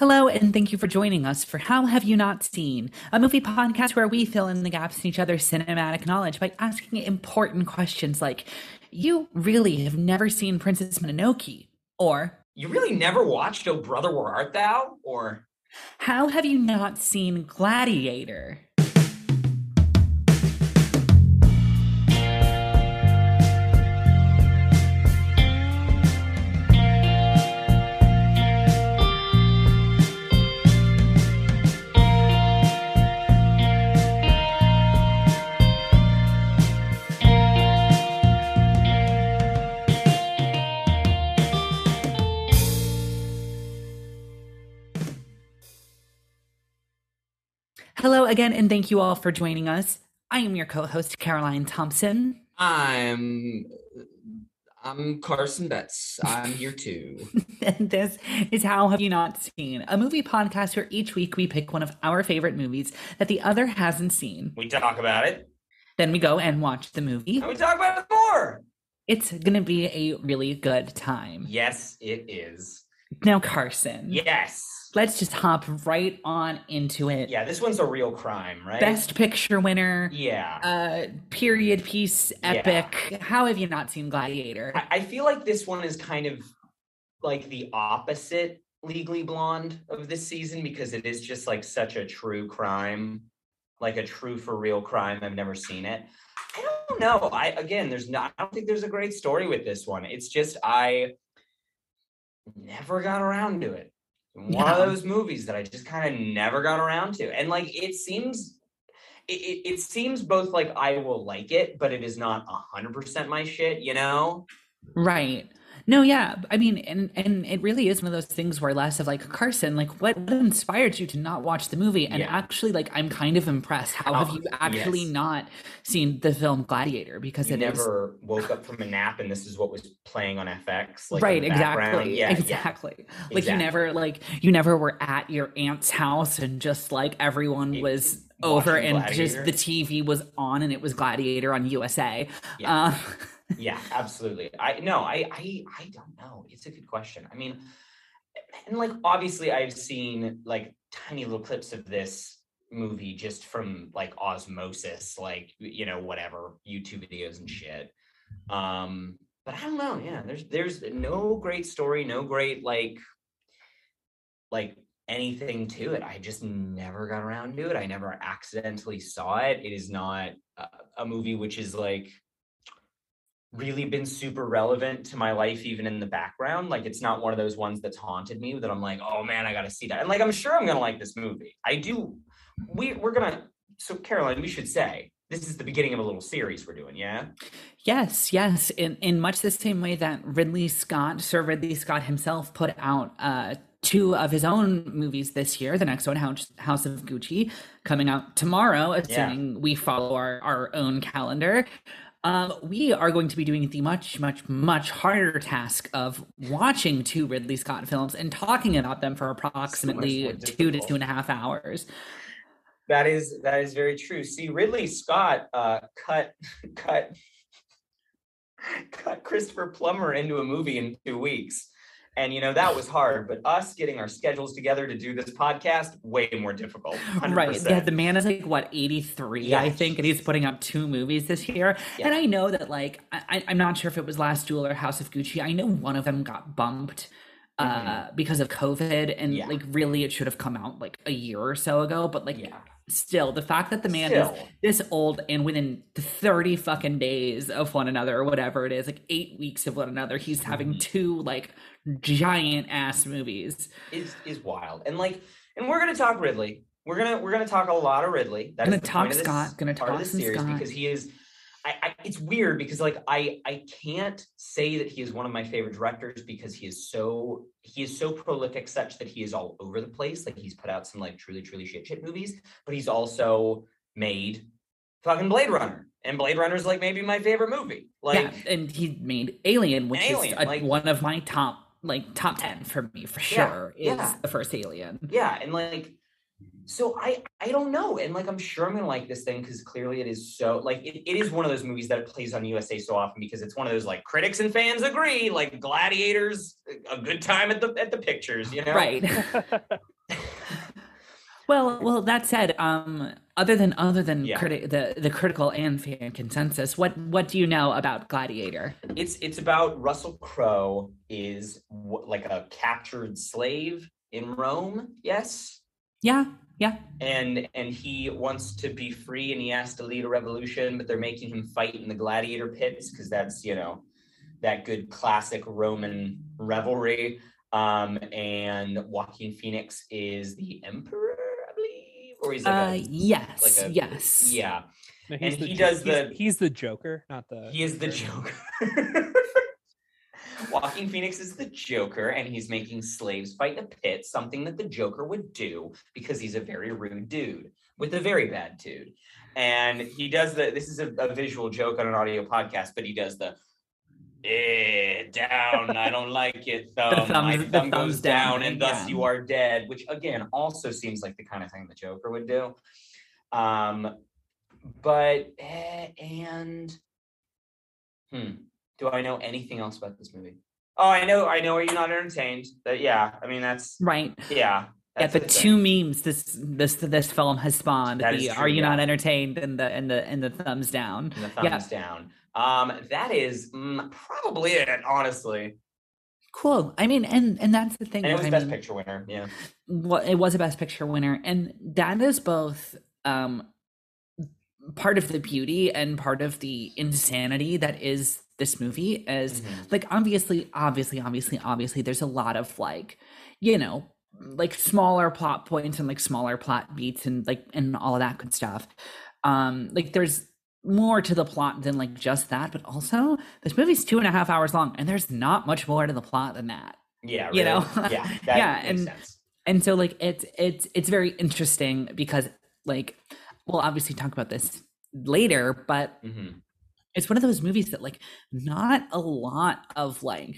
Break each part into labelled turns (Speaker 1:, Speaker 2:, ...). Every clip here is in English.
Speaker 1: Hello, and thank you for joining us for How Have You Not Seen, a movie podcast where we fill in the gaps in each other's cinematic knowledge by asking important questions like, You really have never seen Princess Mononoke? Or,
Speaker 2: You really never watched Oh Brother Where Art Thou? Or,
Speaker 1: How have you not seen Gladiator? Again, and thank you all for joining us. I am your co host, Caroline Thompson.
Speaker 2: I'm I'm Carson Betts. I'm here too.
Speaker 1: and this is How Have You Not Seen, a movie podcast where each week we pick one of our favorite movies that the other hasn't seen.
Speaker 2: We talk about it.
Speaker 1: Then we go and watch the movie.
Speaker 2: And we talk about it more.
Speaker 1: It's going to be a really good time.
Speaker 2: Yes, it is.
Speaker 1: Now, Carson.
Speaker 2: Yes.
Speaker 1: Let's just hop right on into it.
Speaker 2: Yeah, this one's a real crime, right?
Speaker 1: Best picture winner.
Speaker 2: Yeah.
Speaker 1: Uh, period piece epic. Yeah. How have you not seen Gladiator?
Speaker 2: I, I feel like this one is kind of like the opposite Legally Blonde of this season because it is just like such a true crime, like a true for real crime. I've never seen it. I don't know. I again, there's not. I don't think there's a great story with this one. It's just I never got around to it one yeah. of those movies that I just kind of never got around to. And like it seems it, it, seems both like I will like it, but it is not a hundred percent my shit, you know?
Speaker 1: Right. No, yeah. I mean, and and it really is one of those things where less of like Carson, like what, what inspired you to not watch the movie? And yeah. actually, like I'm kind of impressed. How oh, have you actually yes. not seen the film Gladiator? Because
Speaker 2: you
Speaker 1: it
Speaker 2: never is... woke up from a nap and this is what was playing on FX. Like
Speaker 1: right, exactly. Yeah, exactly. Yeah. Like exactly. you never like you never were at your aunt's house and just like everyone it, was over and Gladiator. just the TV was on and it was Gladiator on USA. Yeah. Uh,
Speaker 2: yeah, absolutely. I no, I I I don't know. It's a good question. I mean, and like obviously I've seen like tiny little clips of this movie just from like osmosis, like you know, whatever, YouTube videos and shit. Um, but I don't know. Yeah, there's there's no great story, no great like like anything to it. I just never got around to it. I never accidentally saw it. It is not a, a movie which is like really been super relevant to my life even in the background like it's not one of those ones that's haunted me that i'm like oh man i gotta see that and like i'm sure i'm gonna like this movie i do we we're gonna so caroline we should say this is the beginning of a little series we're doing yeah
Speaker 1: yes yes in in much the same way that ridley scott sir ridley scott himself put out uh two of his own movies this year. The next one, House, House of Gucci, coming out tomorrow, assuming yeah. we follow our, our own calendar um, we are going to be doing the much, much, much harder task of watching two Ridley Scott films and talking about them for approximately so two to two and a half hours.
Speaker 2: That is that is very true. See, Ridley Scott uh, cut cut cut Christopher Plummer into a movie in two weeks. And you know that was hard, but us getting our schedules together to do this podcast way more difficult. 100%.
Speaker 1: Right? Yeah, the man is like what eighty three, yes. I think, and he's putting up two movies this year. Yeah. And I know that like I, I'm not sure if it was Last Duel or House of Gucci. I know one of them got bumped uh, mm-hmm. because of COVID, and yeah. like really it should have come out like a year or so ago. But like yeah still the fact that the man still. is this old and within 30 fucking days of one another or whatever it is like eight weeks of one another he's having mm-hmm. two like giant ass movies
Speaker 2: is is wild and like and we're gonna talk ridley we're gonna we're gonna talk a lot of ridley
Speaker 1: that's gonna talk scott gonna talk
Speaker 2: of the series
Speaker 1: scott.
Speaker 2: because he is I, I, it's weird because like I I can't say that he is one of my favorite directors because he is so he is so prolific such that he is all over the place. Like he's put out some like truly truly shit shit movies, but he's also made fucking Blade Runner. And Blade Runner is like maybe my favorite movie. Like
Speaker 1: yeah, and he made Alien, which Alien, is a, like, one of my top like top 10 for me for sure yeah, is yeah. the first Alien.
Speaker 2: Yeah, and like so I I don't know, and like I'm sure I'm gonna like this thing because clearly it is so like it, it is one of those movies that plays on USA so often because it's one of those like critics and fans agree like Gladiators a good time at the at the pictures, you know?
Speaker 1: Right. Well, well, that said, um, other than other than
Speaker 2: Yeah.
Speaker 1: criti- the the critical and fan consensus, what what do you know about Gladiator?
Speaker 2: It's it's about Russell Crowe is w- like a captured slave in Rome. Yes.
Speaker 1: Yeah, yeah,
Speaker 2: and and he wants to be free and he has to lead a revolution but they're making him fight in the gladiator pits because that's you know that good classic roman revelry. Um and joaquin phoenix is the emperor i believe? Or he's like
Speaker 1: uh,
Speaker 2: a,
Speaker 1: yes,
Speaker 2: like a-
Speaker 1: yes,
Speaker 2: yeah.
Speaker 3: No,
Speaker 2: And
Speaker 3: the
Speaker 2: he
Speaker 3: Jo-
Speaker 2: does
Speaker 3: he's-
Speaker 2: the-
Speaker 3: He's the Joker, not the.
Speaker 2: he is the
Speaker 3: Joker.
Speaker 2: Joaquin Phoenix is the Joker, and he's making slaves fight in a pit, something that the Joker would do because he's a very rude dude with a very bad dude. And he does the this is a, a visual joke on an audio podcast, but he does the eh, down, I don't like it, thumb. My
Speaker 1: thumbs- the
Speaker 2: thumb goes
Speaker 1: thumbs down,
Speaker 2: down, and thus you are dead, which again also seems like the kind of thing the Joker would do. Um, but eh, and hmm, do I know anything else about this movie? Oh, I know, I know. Are you not entertained? That yeah, I mean that's
Speaker 1: right.
Speaker 2: yeah.
Speaker 1: Yeah,
Speaker 2: that's
Speaker 1: the two memes this this this film has spawned. The
Speaker 2: true,
Speaker 1: are you not entertained? And the and the and the thumbs down.
Speaker 2: and the thumbs
Speaker 1: yeah.
Speaker 2: down. Um, that is mm, probably it, honestly.
Speaker 1: Cool. I mean, and and that's the thing.
Speaker 2: And it was
Speaker 1: I
Speaker 2: Best
Speaker 1: mean,
Speaker 2: Picture winner. Yeah.
Speaker 1: well, it was a best picture winner and that is both um part of the beauty and part of the insanity that is this movie as
Speaker 2: Mhm.
Speaker 1: like obviously obviously obviously obviously there's a lot of like you know like smaller plot points and like smaller plot beats and like and all of that good stuff um like there's more to the plot than like just that but also this movie's two and a half hours long and there's not much more to the plot than that
Speaker 2: Yeah.
Speaker 1: You know?
Speaker 2: Yeah.
Speaker 1: Yeah, and-
Speaker 2: sense.
Speaker 1: and so like it's it's it's very interesting because like we'll obviously talk about this later but
Speaker 2: Mhm.
Speaker 1: It's one of those movies that like not a lot of like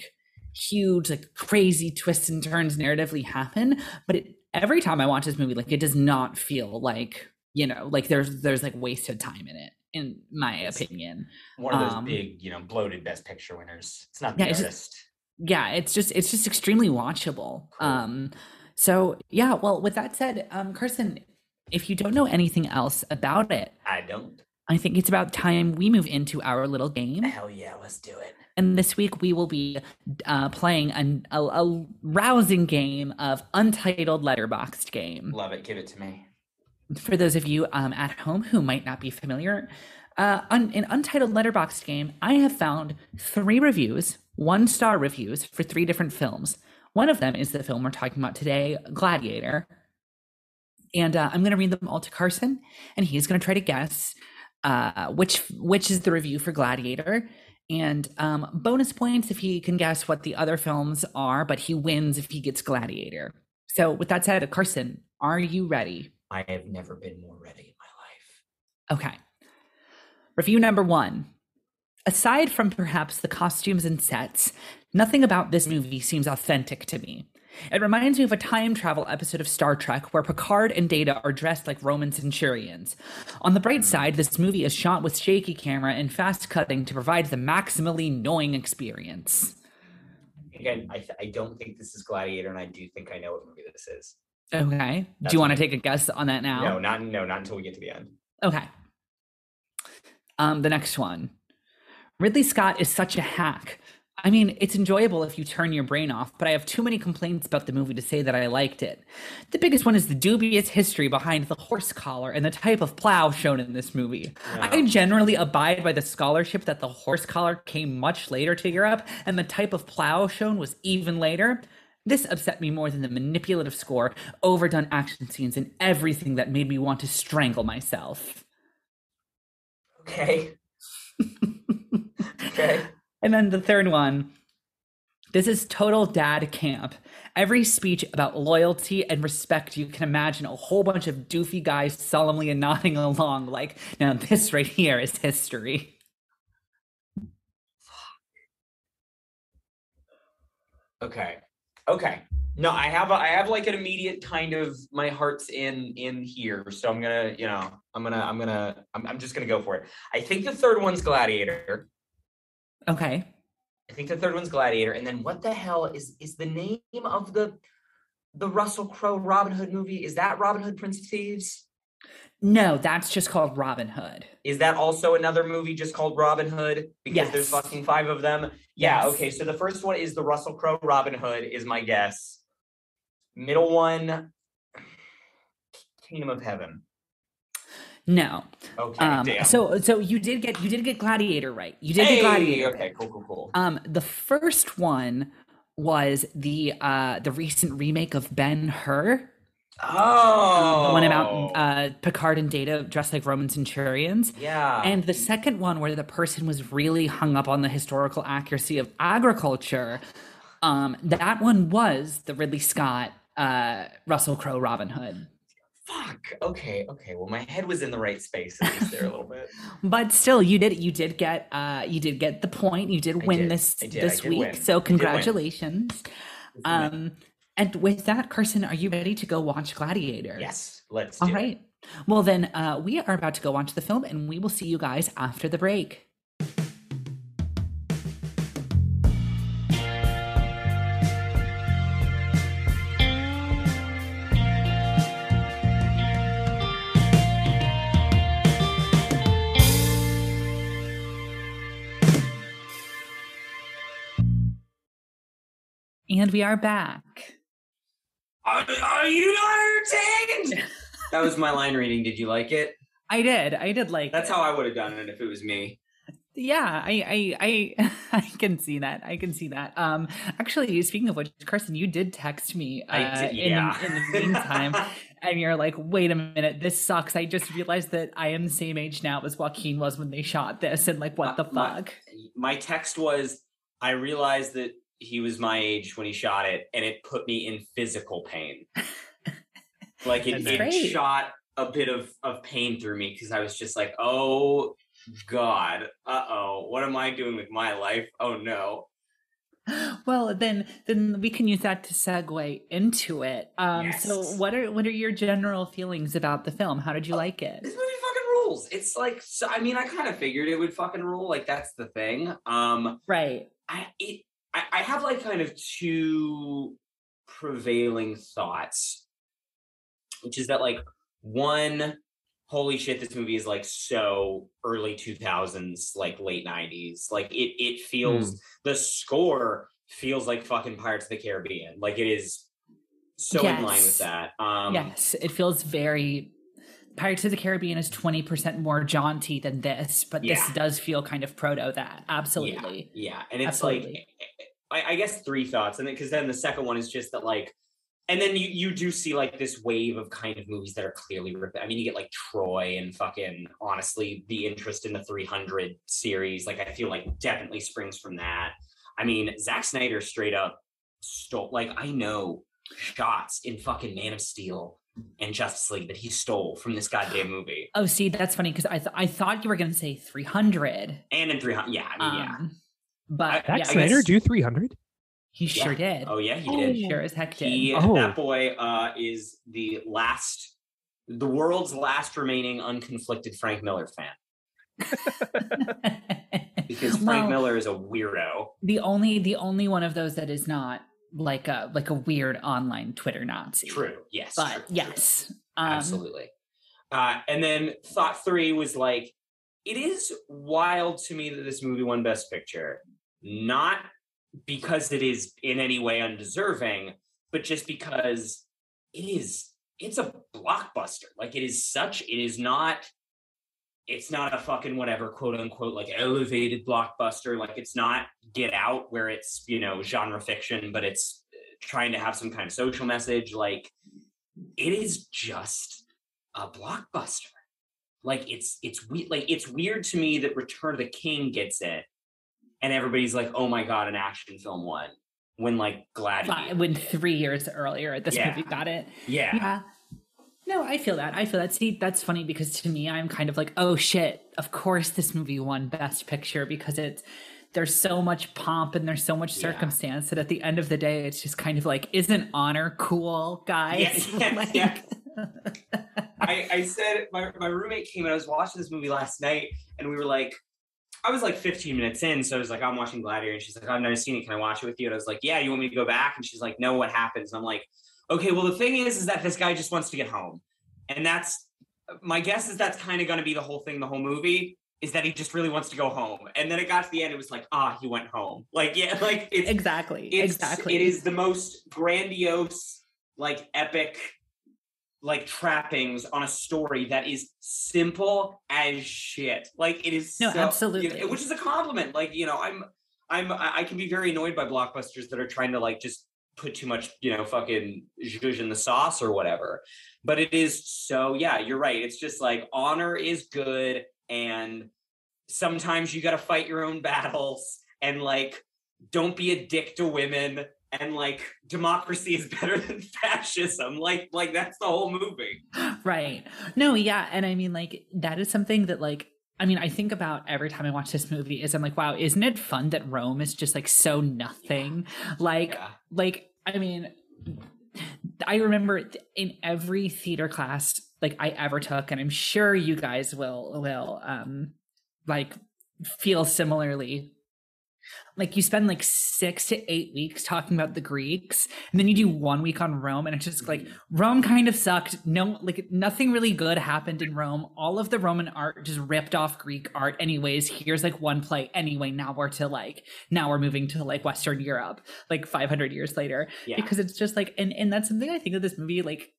Speaker 1: huge like crazy twists and turns narratively happen but it, every time i watch this movie like it does not feel like you know like there's there's like wasted time in it in my opinion
Speaker 2: One of those
Speaker 1: um,
Speaker 2: big, you know, bloated Best Picture winners. It's not the
Speaker 1: Yeah, it's just- yeah it's just it's just extremely watchable
Speaker 2: Cool.
Speaker 1: um so yeah well with that said um carson if you don't know anything else about it
Speaker 2: I don't.
Speaker 1: I think it's about time we move into our little game
Speaker 2: Hell yeah, let's do it.
Speaker 1: and this week we will be uh, playing an, a, a rousing game of untitled Letterboxd game
Speaker 2: Love it. Give it to me.
Speaker 1: for those of you um, at home who might not be familiar, uh, in Untitled Letterboxd game, I have found three reviews, one star reviews for three different films. One of them is the film we're talking about today, Gladiator. And uh, I'm going to read them all to Carson, and he's going to try to guess uh, which which is the review for Gladiator. And um, bonus points if he can guess what the other films are, but he wins if he gets Gladiator. So, with that said, Carson, are you ready?
Speaker 2: I have never been more ready in my life.
Speaker 1: Okay. Review number one. Aside from perhaps the costumes and sets, nothing about this movie seems authentic to me. It reminds me of a time travel episode of Star Trek where Picard and Data are dressed like Roman centurions. On the bright side, this movie is shot with shaky camera and fast cutting to provide the maximally annoying experience.
Speaker 2: Again, I, th- I don't think this is Gladiator, and I do think I know what movie this is.
Speaker 1: Okay. Do you want to take a guess on that now?
Speaker 2: No, not no, not until we get to the end.
Speaker 1: Okay. Um, the next one. Ridley Scott is such a hack. I mean, it's enjoyable if you turn your brain off, but I have too many complaints about the movie to say that I liked it. The biggest one is the dubious history behind the horse collar and the type of plow shown in this movie. I generally abide by the scholarship that the horse collar came much later to Europe and the type of plow shown was even later. This upset me more than the manipulative score, overdone action scenes, and everything that made me want to strangle myself.
Speaker 2: Okay. okay.
Speaker 1: And then the third one. This is total dad camp. Every speech about loyalty and respect, you can imagine a whole bunch of doofy guys solemnly and nodding along, like, now this right here is history.
Speaker 2: Okay. Okay. No, I have a, I have like an immediate kind of my heart's in in here, so I'm gonna you know I'm gonna I'm gonna I'm, I'm just gonna go for it. I think the third one's Gladiator.
Speaker 1: Okay.
Speaker 2: I think the third one's Gladiator, and then what the hell is is the name of the the Russell Crowe Robin Hood movie? Is that Robin Hood Prince of Thieves?
Speaker 1: No, that's just called Robin Hood.
Speaker 2: Is that also another movie just called Robin Hood? Because there's fucking five of them. Yeah,
Speaker 1: Yes.
Speaker 2: okay. So the first one is the Russell Crowe Robin Hood, is my guess. Middle one, Kingdom of Heaven.
Speaker 1: No.
Speaker 2: Okay,
Speaker 1: Um,
Speaker 2: damn.
Speaker 1: so so you did get you did get Gladiator right. You did
Speaker 2: hey,
Speaker 1: get Gladiator. right.
Speaker 2: okay, cool, cool, cool.
Speaker 1: Um, the first one was the uh the recent remake of Ben Hur.
Speaker 2: Oh,
Speaker 1: The one about uh Picard and Data dressed like Roman centurions.
Speaker 2: yeah,
Speaker 1: And the second one where the person was really hung up on the historical accuracy of agriculture. Um, that one was the Ridley Scott uh Russell Crowe Robin Hood.
Speaker 2: Fuck. Okay, okay. Well, my head was in the right space at least there a little bit.
Speaker 1: But still, you did you did get uh you did get the point. You did win
Speaker 2: did.
Speaker 1: this
Speaker 2: did.
Speaker 1: This week.
Speaker 2: win.
Speaker 1: So congratulations. Um and with that, Carson, are you ready to go watch Gladiator?
Speaker 2: Yes, let's. Do
Speaker 1: All
Speaker 2: it.
Speaker 1: right. Well then uh we are about to go watch the film and we will see you guys after the break. And we are back.
Speaker 2: Are, are you entertained? that was my line reading. Did you like it?
Speaker 1: I did. I did like
Speaker 2: That's
Speaker 1: it.
Speaker 2: how I would have done it if it was me.
Speaker 1: Yeah, I, I, I, I can see that. I can see that. Um, actually, speaking of which, Carson, you did text me uh,
Speaker 2: I did-
Speaker 1: in,
Speaker 2: yeah.
Speaker 1: the, in the meantime, and you're like, "Wait a minute, this sucks." I just realized that I am the same age now as Joaquin was when they shot this, and like, what
Speaker 2: Uh,
Speaker 1: the
Speaker 2: my-
Speaker 1: fuck?
Speaker 2: My text was, I realized that he was my age when he shot it, and it put me in physical pain. like it, it shot a bit of, of pain through me because I was just like, oh God, uh oh, what am I doing with my life? Oh no.
Speaker 1: Well, then, then we can use that to segue into it. Um, so, what are what are your general feelings about the film? How did you like it?
Speaker 2: This movie fucking rules. It's like, so, I mean, I kind of figured it would fucking rule. Like that's the thing. Um,
Speaker 1: Right.
Speaker 2: I it I, I have like kind of two prevailing thoughts, which is that like one, holy shit, this movie is like so early two thousands, like late nineties. Like it it feels the score feels like fucking Pirates of the Caribbean. Like it is so in line with that. Um
Speaker 1: yes, it feels very. Pirates of the Caribbean is twenty percent more jaunty than this, but
Speaker 2: Yeah.
Speaker 1: this does feel kind of proto that. Absolutely.
Speaker 2: Yeah, and it's
Speaker 1: Absolutely.
Speaker 2: like I, I guess three thoughts, and then because then the second one is just that like, and then you you do see like this wave of kind of movies that are clearly rip- I mean, you get like Troy and fucking honestly, the interest in the 300 series, like I feel like definitely springs from that. I mean, Zack Snyder straight up stole like I know shots in fucking Man of Steel and Justice League that he stole from this goddamn movie,
Speaker 1: Oh, see, that's funny because I th- I thought you were gonna say three hundred.
Speaker 2: and in 300. Yeah, I mean, yeah.
Speaker 1: Um, But
Speaker 3: Zack
Speaker 1: yeah,
Speaker 3: Snyder
Speaker 2: guess-
Speaker 3: do 300?
Speaker 1: he sure
Speaker 2: Yeah.
Speaker 1: did.
Speaker 2: Oh yeah, he
Speaker 1: He
Speaker 2: did.
Speaker 1: sure as heck did.
Speaker 2: He,
Speaker 3: Oh.
Speaker 2: that boy uh, is the last, the world's last remaining unconflicted Frank Miller fan because Frank
Speaker 1: Well,
Speaker 2: Miller is a weirdo.
Speaker 1: the only the only one of those that is not like a like a weird online Twitter Nazi.
Speaker 2: True. Yes.
Speaker 1: But
Speaker 2: true, true.
Speaker 1: yes. Um,
Speaker 2: absolutely. Uh, and then thought three was like, it is wild to me that this movie won Best Picture, not because it is in any way undeserving, but just because it is. It's a blockbuster. Like it is such. It is not. It's not a fucking whatever quote unquote like elevated blockbuster. Like it's not Get Out where it's you know genre fiction, but it's uh, trying to have some kind of social message. Like it is just a blockbuster. Like it's it's we- like it's weird to me that Return of the King gets it, and everybody's like, "Oh my god, an action film won." When like Gladiator,
Speaker 1: when three years earlier this
Speaker 2: Yeah.
Speaker 1: movie got it.
Speaker 2: yeah,
Speaker 1: Yeah. No, I feel that. I feel that. See, that's funny because to me, I'm kind of like, oh shit, of course this movie won Best Picture because it's there's so much pomp and there's so much
Speaker 2: Yeah.
Speaker 1: circumstance that at the end of the day, it's just kind of like, isn't honor cool, guys?
Speaker 2: Yeah,
Speaker 1: Like-
Speaker 2: yeah. I, I said my, my roommate came and I was watching this movie last night and we were like, I was like 15 minutes in, so I was like, I'm watching Gladiator, and she's like, I've never seen it. Can I watch it with you? And I was like, Yeah, you want me to go back? And she's like, No, what happens? And I'm like, okay, well, the thing is, is that this guy just wants to get home. And that's my guess is that's kind of going to be the whole thing, the whole movie is that he just really wants to go home. And then it got to the end, it was like, ah, he went home. Like, yeah, like it's
Speaker 1: exactly,
Speaker 2: it's,
Speaker 1: exactly.
Speaker 2: It is the most grandiose, like epic, like trappings on a story that is simple as shit. Like it is
Speaker 1: no,
Speaker 2: so,
Speaker 1: absolutely,
Speaker 2: you know, which is a compliment. Like you know, I'm, I'm, I can be very annoyed by blockbusters that are trying to like just put too much, you know, fucking zhuzh in the sauce or whatever. But it is so, yeah, you're right. It's just like honor is good and sometimes you got to fight your own battles and like don't be a dick to women and like democracy is better than fascism like like that's the whole movie
Speaker 1: right no yeah and i mean like that is something that like I mean, I think about every time I watch this movie is I'm like, wow, isn't it fun that Rome is just like so nothing? Like, yeah. like, I mean, I remember in every theater class like I ever took, and I'm sure you guys will will um like feel similarly like you spend like six to eight weeks talking about the Greeks, and then you do one week on Rome, and it's just like mm-hmm. Rome kind of sucked. No, like nothing really good happened in Rome. All of the Roman art just ripped off Greek art, anyways. Here's like one play. Anyway, now we're to like now we're moving to like Western Europe, like 500 years later, yeah. because it's just like and and that's something I think of this movie like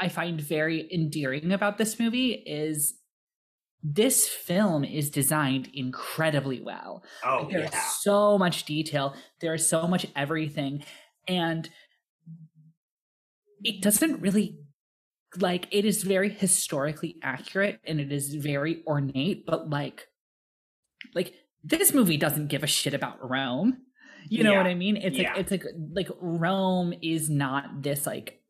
Speaker 1: I find very endearing about this movie is this film is designed incredibly well.
Speaker 2: Oh,
Speaker 1: there's
Speaker 2: yeah.
Speaker 1: so much detail. There's so much everything, and it doesn't really like it is very historically accurate and it is very ornate, but like, like this movie doesn't give a shit about Rome. You know yeah. what I mean? It's yeah. like it's like like Rome is not this like,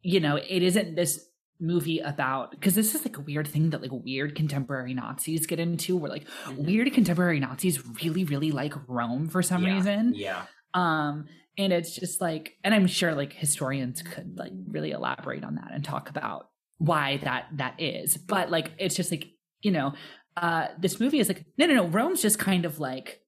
Speaker 1: you know, it isn't this movie about because this is like a weird thing that like weird contemporary Nazis get into where like mm-hmm. weird contemporary Nazis really really like Rome for some
Speaker 2: yeah.
Speaker 1: reason.
Speaker 2: Yeah.
Speaker 1: Um and it's just like and I'm sure like historians could like really elaborate on that and talk about why that that is. But like it's just like, you know, uh this movie is like no no no Rome's just kind of like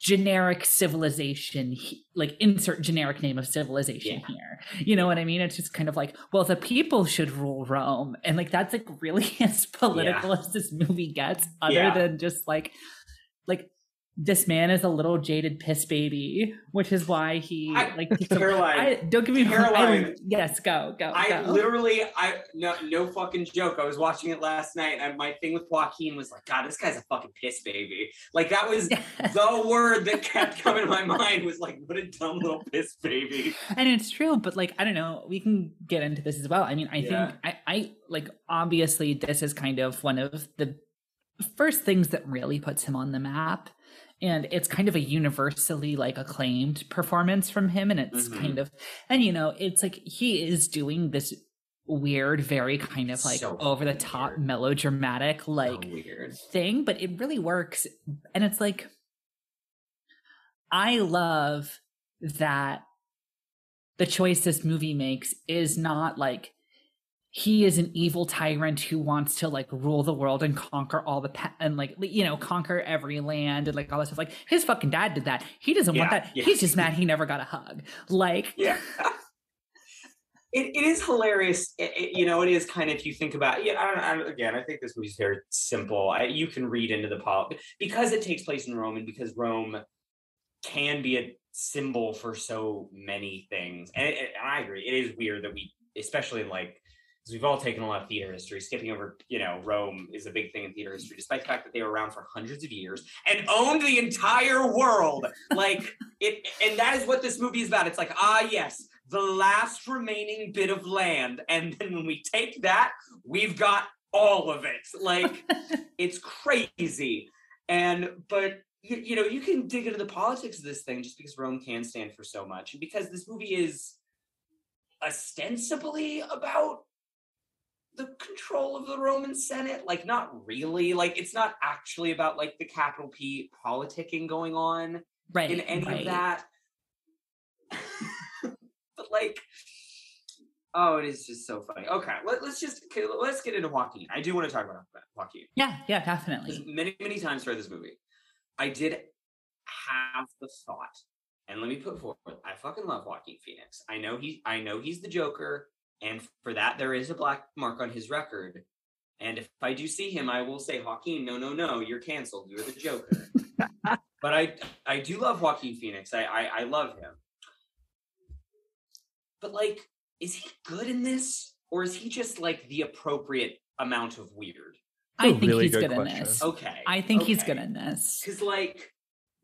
Speaker 1: generic civilization like insert generic name of civilization yeah. here you know what i mean it's just kind of like well the people should rule rome and like that's like really as political yeah. as this movie gets other yeah. than just like like this man is a little jaded piss baby, which is why he
Speaker 2: I,
Speaker 1: like
Speaker 2: Caroline.
Speaker 1: I, don't give me
Speaker 2: Caroline.
Speaker 1: I, yes, go go.
Speaker 2: I
Speaker 1: go.
Speaker 2: literally, I no no fucking joke. I was watching it last night, and my thing with Joaquin was like, God, this guy's a fucking piss baby. Like that was yes. the word that kept coming to my mind was like, what a dumb little piss baby.
Speaker 1: And it's true, but like I don't know, we can get into this as well. I mean, I yeah. think I I like obviously this is kind of one of the first things that really puts him on the map and it's kind of a universally like acclaimed performance from him and it's mm-hmm. kind of and you know it's like he is doing this weird very kind of like so over the top weird. melodramatic like
Speaker 2: so
Speaker 1: thing but it really works and it's like i love that the choice this movie makes is not like he is an evil tyrant who wants to like rule the world and conquer all the pa- and like you know conquer every land and like all this stuff. Like his fucking dad did that. He doesn't yeah, want that. Yeah. He's just mad he never got a hug. Like
Speaker 2: yeah. It, it is hilarious. It, it, you know, it is kind of if you think about. Yeah, I, I, again, I think this movie's very simple. I, you can read into the pol because it takes place in Rome, and because Rome can be a symbol for so many things. And, and I agree, it is weird that we, especially in like because we've all taken a lot of theater history. Skipping over, you know, Rome is a big thing in theater history, despite the fact that they were around for hundreds of years and owned the entire world. like it, and that is what this movie is about. It's like, ah, yes, the last remaining bit of land, and then when we take that, we've got all of it. Like it's crazy. And but you, you know, you can dig into the politics of this thing just because Rome can stand for so much, and because this movie is ostensibly about the control of the Roman Senate. Like, not really. Like, it's not actually about like the capital P politicking going on
Speaker 1: right,
Speaker 2: in any
Speaker 1: right.
Speaker 2: of that. but like, oh, it is just so funny. Okay, let, us just okay, let's get into Joaquin. I do want to talk about Joaquin.
Speaker 1: Yeah, yeah, definitely.
Speaker 2: Many, many times throughout this movie, I did have the thought and let me put forward, I fucking love Joaquin Phoenix. I know he, I know he's the Joker, and for that there is a black mark on his record. And if I do see him, I will say, Joaquin, no, no, no, you're canceled. You're the Joker. but I, I do love Joaquin Phoenix. I, I, I love him. But like, is he good in this, or is he just like the appropriate amount of weird?
Speaker 1: I think really he's good, good in this.
Speaker 2: Okay.
Speaker 1: I think
Speaker 2: okay.
Speaker 1: he's good in this.
Speaker 2: Because like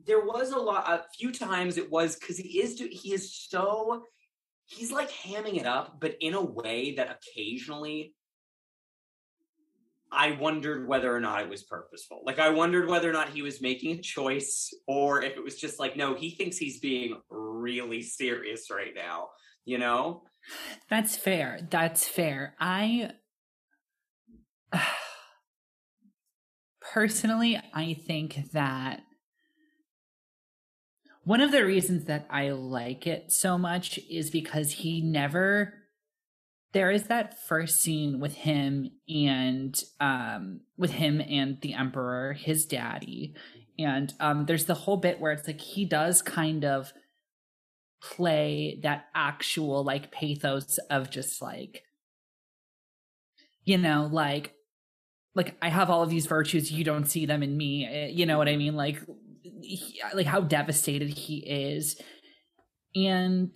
Speaker 2: there was a lot a few times it was because he is he is so he's like hamming it up, but in a way that occasionally I wondered whether or not it was purposeful. Like I wondered whether or not he was making a choice or if it was just like, no, he thinks he's being really serious right now, you know?
Speaker 1: That's fair. That's fair. I personally, I think that one of the reasons that I like it so much is because he never there is that first scene with him and um with him and the emperor his daddy and um there's the whole bit where it's like he does kind of play that actual like pathos of just like you know like like I have all of these virtues, you don't see them in me. Eh, you know what I mean? Like, he, like how devastated he is, and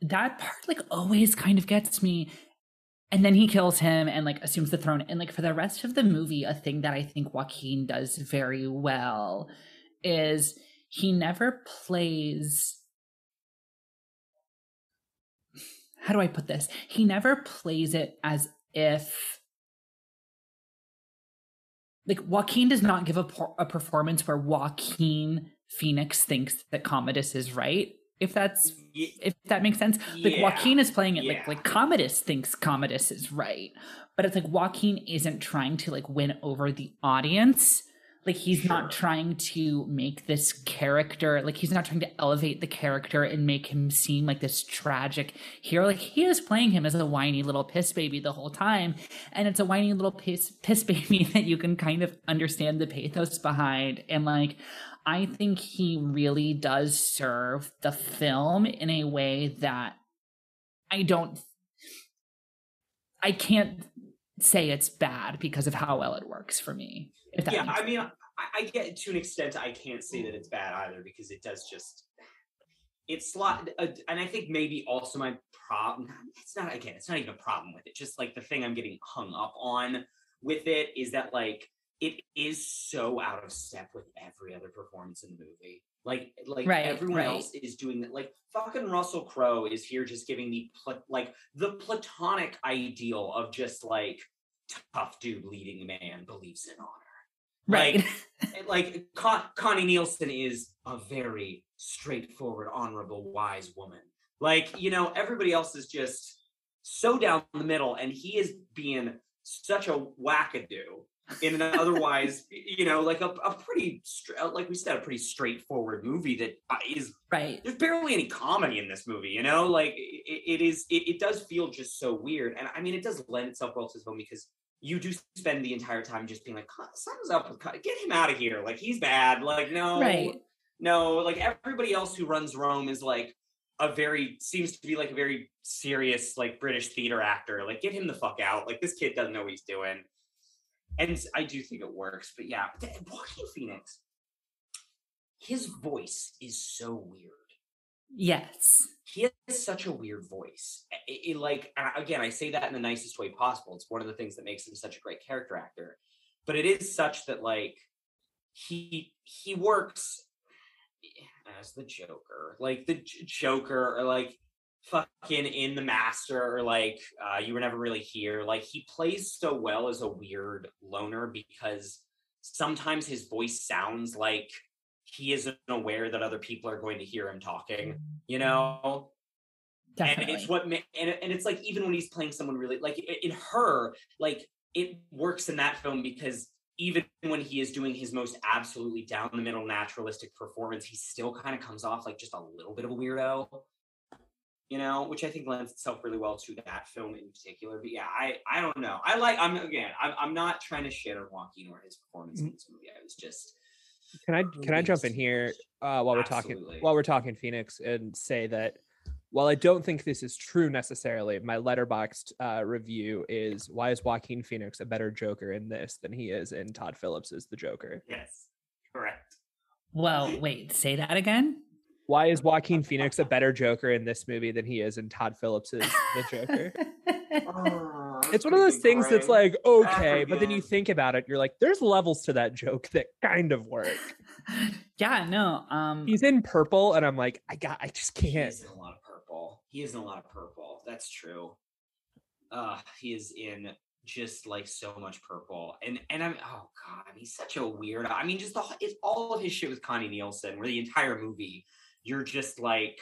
Speaker 1: that part like always kind of gets me. And then he kills him and like assumes the throne. And like for the rest of the movie, a thing that I think Joaquin does very well is he never plays. How do I put this? He never plays it as if like Joaquin does not give a, a performance where Joaquin Phoenix thinks that Commodus is right. If that's if that makes sense, like yeah. Joaquin is playing it yeah. like like Commodus thinks Commodus is right, but it's like Joaquin isn't trying to like win over the audience like he's sure. not trying to make this character like he's not trying to elevate the character and make him seem like this tragic hero. Like he is playing him as a whiny little piss baby the whole time. And it's a whiny little piss piss baby that you can kind of understand the pathos behind. And like i think he really does serve the film in a way that i don't i can't say it's bad because of how well it works for me
Speaker 2: yeah, I mean, I, I, get to an extent. I can't say that it's bad either because it does just it's slot uh, and I think maybe also my problem. It's not again. It's not even a problem with it. Just like the thing I'm getting hung up on with it is that like it is so out of step with every other performance in the movie. Like, like right, everyone right. else is doing that. Like, fucking Russell Crowe is here just giving the like the platonic ideal of just like tough dude leading man believes in honor.
Speaker 1: Right.
Speaker 2: Like, like Con- Connie Nielsen is a very straightforward, honorable, wise woman. Like, you know, everybody else is just so down the middle, and he is being such a wackadoo in an otherwise, you know, like a, a pretty, like we said, a pretty straightforward movie that uh,
Speaker 1: right.
Speaker 2: There's barely any comedy in this movie, you know, like it, it is, it, it does feel just so weird. And I mean, it does lend itself well to this film because you do spend the entire time just being like, something's up with get him out of here. Like he's bad. Like, no,
Speaker 1: right.
Speaker 2: no, like everybody else who runs Rome is like a very seems to be like a very serious, like British theater actor. Like, get him the fuck out. Like this kid doesn't know what he's doing. And I do think it works. But yeah, Joaquin Phoenix, his voice is so weird.
Speaker 1: Yes.
Speaker 2: He has such a weird voice. It, it, like, again, I say that in the nicest way possible. It's one of the things that makes him such a great character actor. But it is such that, like, he he works as the Joker, like the J- Joker, or like fucking in the Master, or like uh, you were never really here. Like he plays so well as a weird loner because sometimes his voice sounds like he isn't aware that other people are going to hear him talking, mm-hmm. you know? Definitely. And it's what, and, and it's like, even when he's playing someone really, like in her, like it works in that film because even when he is doing his most absolutely down the middle naturalistic performance, he still kind of comes off like just a little bit of a weirdo, you know, which I think lends itself really well to that film in particular. But yeah, I I don't know. I like I'm again I'm I'm not trying to shit on Joaquin or his performance in mm-hmm. this movie. I was just
Speaker 3: Can I can I jump in here uh, while we're talking while we're talking Phoenix and say that while I don't think this is true necessarily, my Letterboxd uh, review is why is Joaquin Phoenix a better Joker in this than he is in Todd Phillips as the Joker?
Speaker 2: Yes, correct.
Speaker 1: Well, wait, say that again.
Speaker 3: Why is Joaquin Phoenix a better Joker in this movie than he is in Todd Phillips as the Joker?
Speaker 2: Oh,
Speaker 3: it's one of those things that's like okay, but then you think about it, you're like, there's levels to that joke that kind of work.
Speaker 1: yeah, no. Um
Speaker 3: He's in purple, and I'm like, I got, I just can't.
Speaker 2: He's in a lot of purple. He is in a lot of purple. That's true. Uh, he is in just like so much purple, and and I'm oh god, he's such a weird. I mean, just the it's all of his shit with Connie Nielsen, where the entire movie you're just like,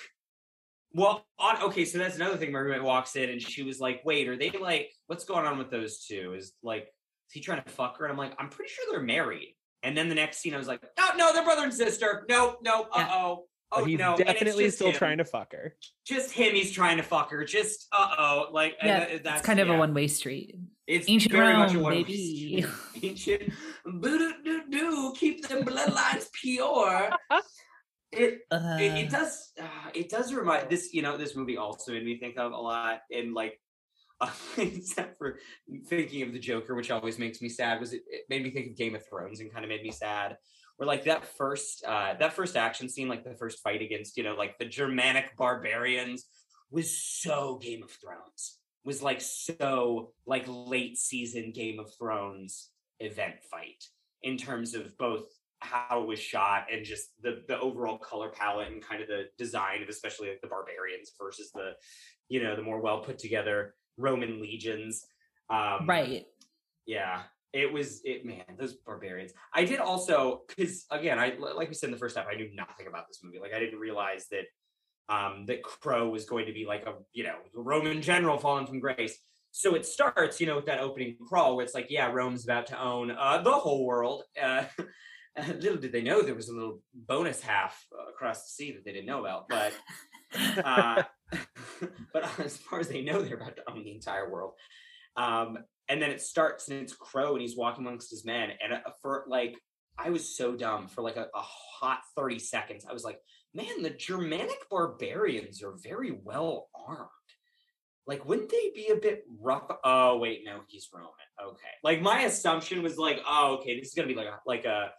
Speaker 2: well, on okay, so that's another thing. My roommate walks in and she was like, wait, are they like, what's going on with those two? Is like, is he trying to fuck her? And I'm like, I'm pretty sure they're married. And then the next scene, I was like, oh no, they're brother and sister. No, no, uh oh. Oh
Speaker 3: he's
Speaker 2: no,
Speaker 3: definitely still
Speaker 2: him
Speaker 3: trying to fuck her.
Speaker 2: just him he's trying to fuck her just uh-oh like and
Speaker 1: yeah,
Speaker 2: that- that's
Speaker 1: it's kind of
Speaker 2: yeah.
Speaker 1: a one-way street.
Speaker 2: it's
Speaker 1: ancient
Speaker 2: very much a
Speaker 1: Rome,
Speaker 2: one
Speaker 1: baby.
Speaker 2: ancient boo doo doo keep them bloodlines pure it
Speaker 1: Uh,
Speaker 2: it, it does uh, it does remind this you know this movie also made me think of a lot and like uh, except for thinking of the joker which always makes me sad was it, it made me think of game of thrones and kind of made me sad. Where like that first uh that first action scene like the first fight against you know like the germanic barbarians was so game of thrones. Was like so like late season game of thrones event fight in terms of both how it was shot and just the the overall color palette and kind of the design of especially like the barbarians versus the you know the more well put together roman legions. Um
Speaker 1: right.
Speaker 2: yeah it was it man those barbarians. I did also because again i like we said in the first half i knew nothing about this movie. Like i didn't realize that um that Crowe was going to be like a you know roman general fallen from grace. So it starts you know with that opening crawl where it's like yeah rome's about to own uh the whole world. Uh little did they know there was a little bonus half uh, across the sea that they didn't know about but uh, but as far as they know, they're about to own the entire world. Um, and then it starts, and it's Crowe, and he's walking amongst his men. And uh, for like, I was so dumb for like a, a hot thirty seconds. I was like, man, the Germanic barbarians are very well armed. Like, wouldn't they be a bit rough? Oh, wait, no, he's Roman. Okay. Like my assumption was like, oh, okay, this is gonna be like a like a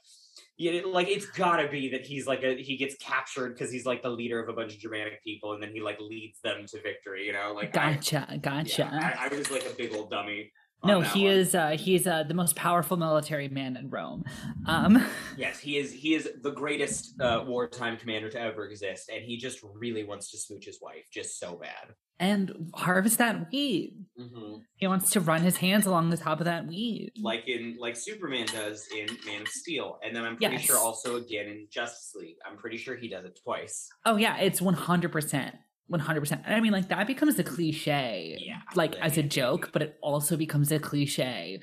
Speaker 2: yeah, like it's gotta be that he's like a he gets captured because he's like the leader of a bunch of Germanic people, and then he like leads them to victory. You know, like I-
Speaker 1: Gotcha, gotcha.
Speaker 2: yeah, I, I was like a big old dummy.
Speaker 1: No, he
Speaker 2: one.
Speaker 1: is uh he's uh the most powerful military man in Rome. Um
Speaker 2: Yes, he is. He is the greatest uh, wartime commander to ever exist, and he just really wants to smooch his wife, just so bad.
Speaker 1: and harvest that weed.
Speaker 2: Mm-hmm.
Speaker 1: He wants to run his hands along the top of that weed.
Speaker 2: Like in like Superman does in Man of Steel, and then I'm pretty sure also again in Justice League. I'm pretty sure he does it twice.
Speaker 1: Oh yeah, it's one hundred percent. One hundred percent. And I mean like that becomes a cliche.
Speaker 2: Yeah,
Speaker 1: Like as a joke, but it also becomes a cliche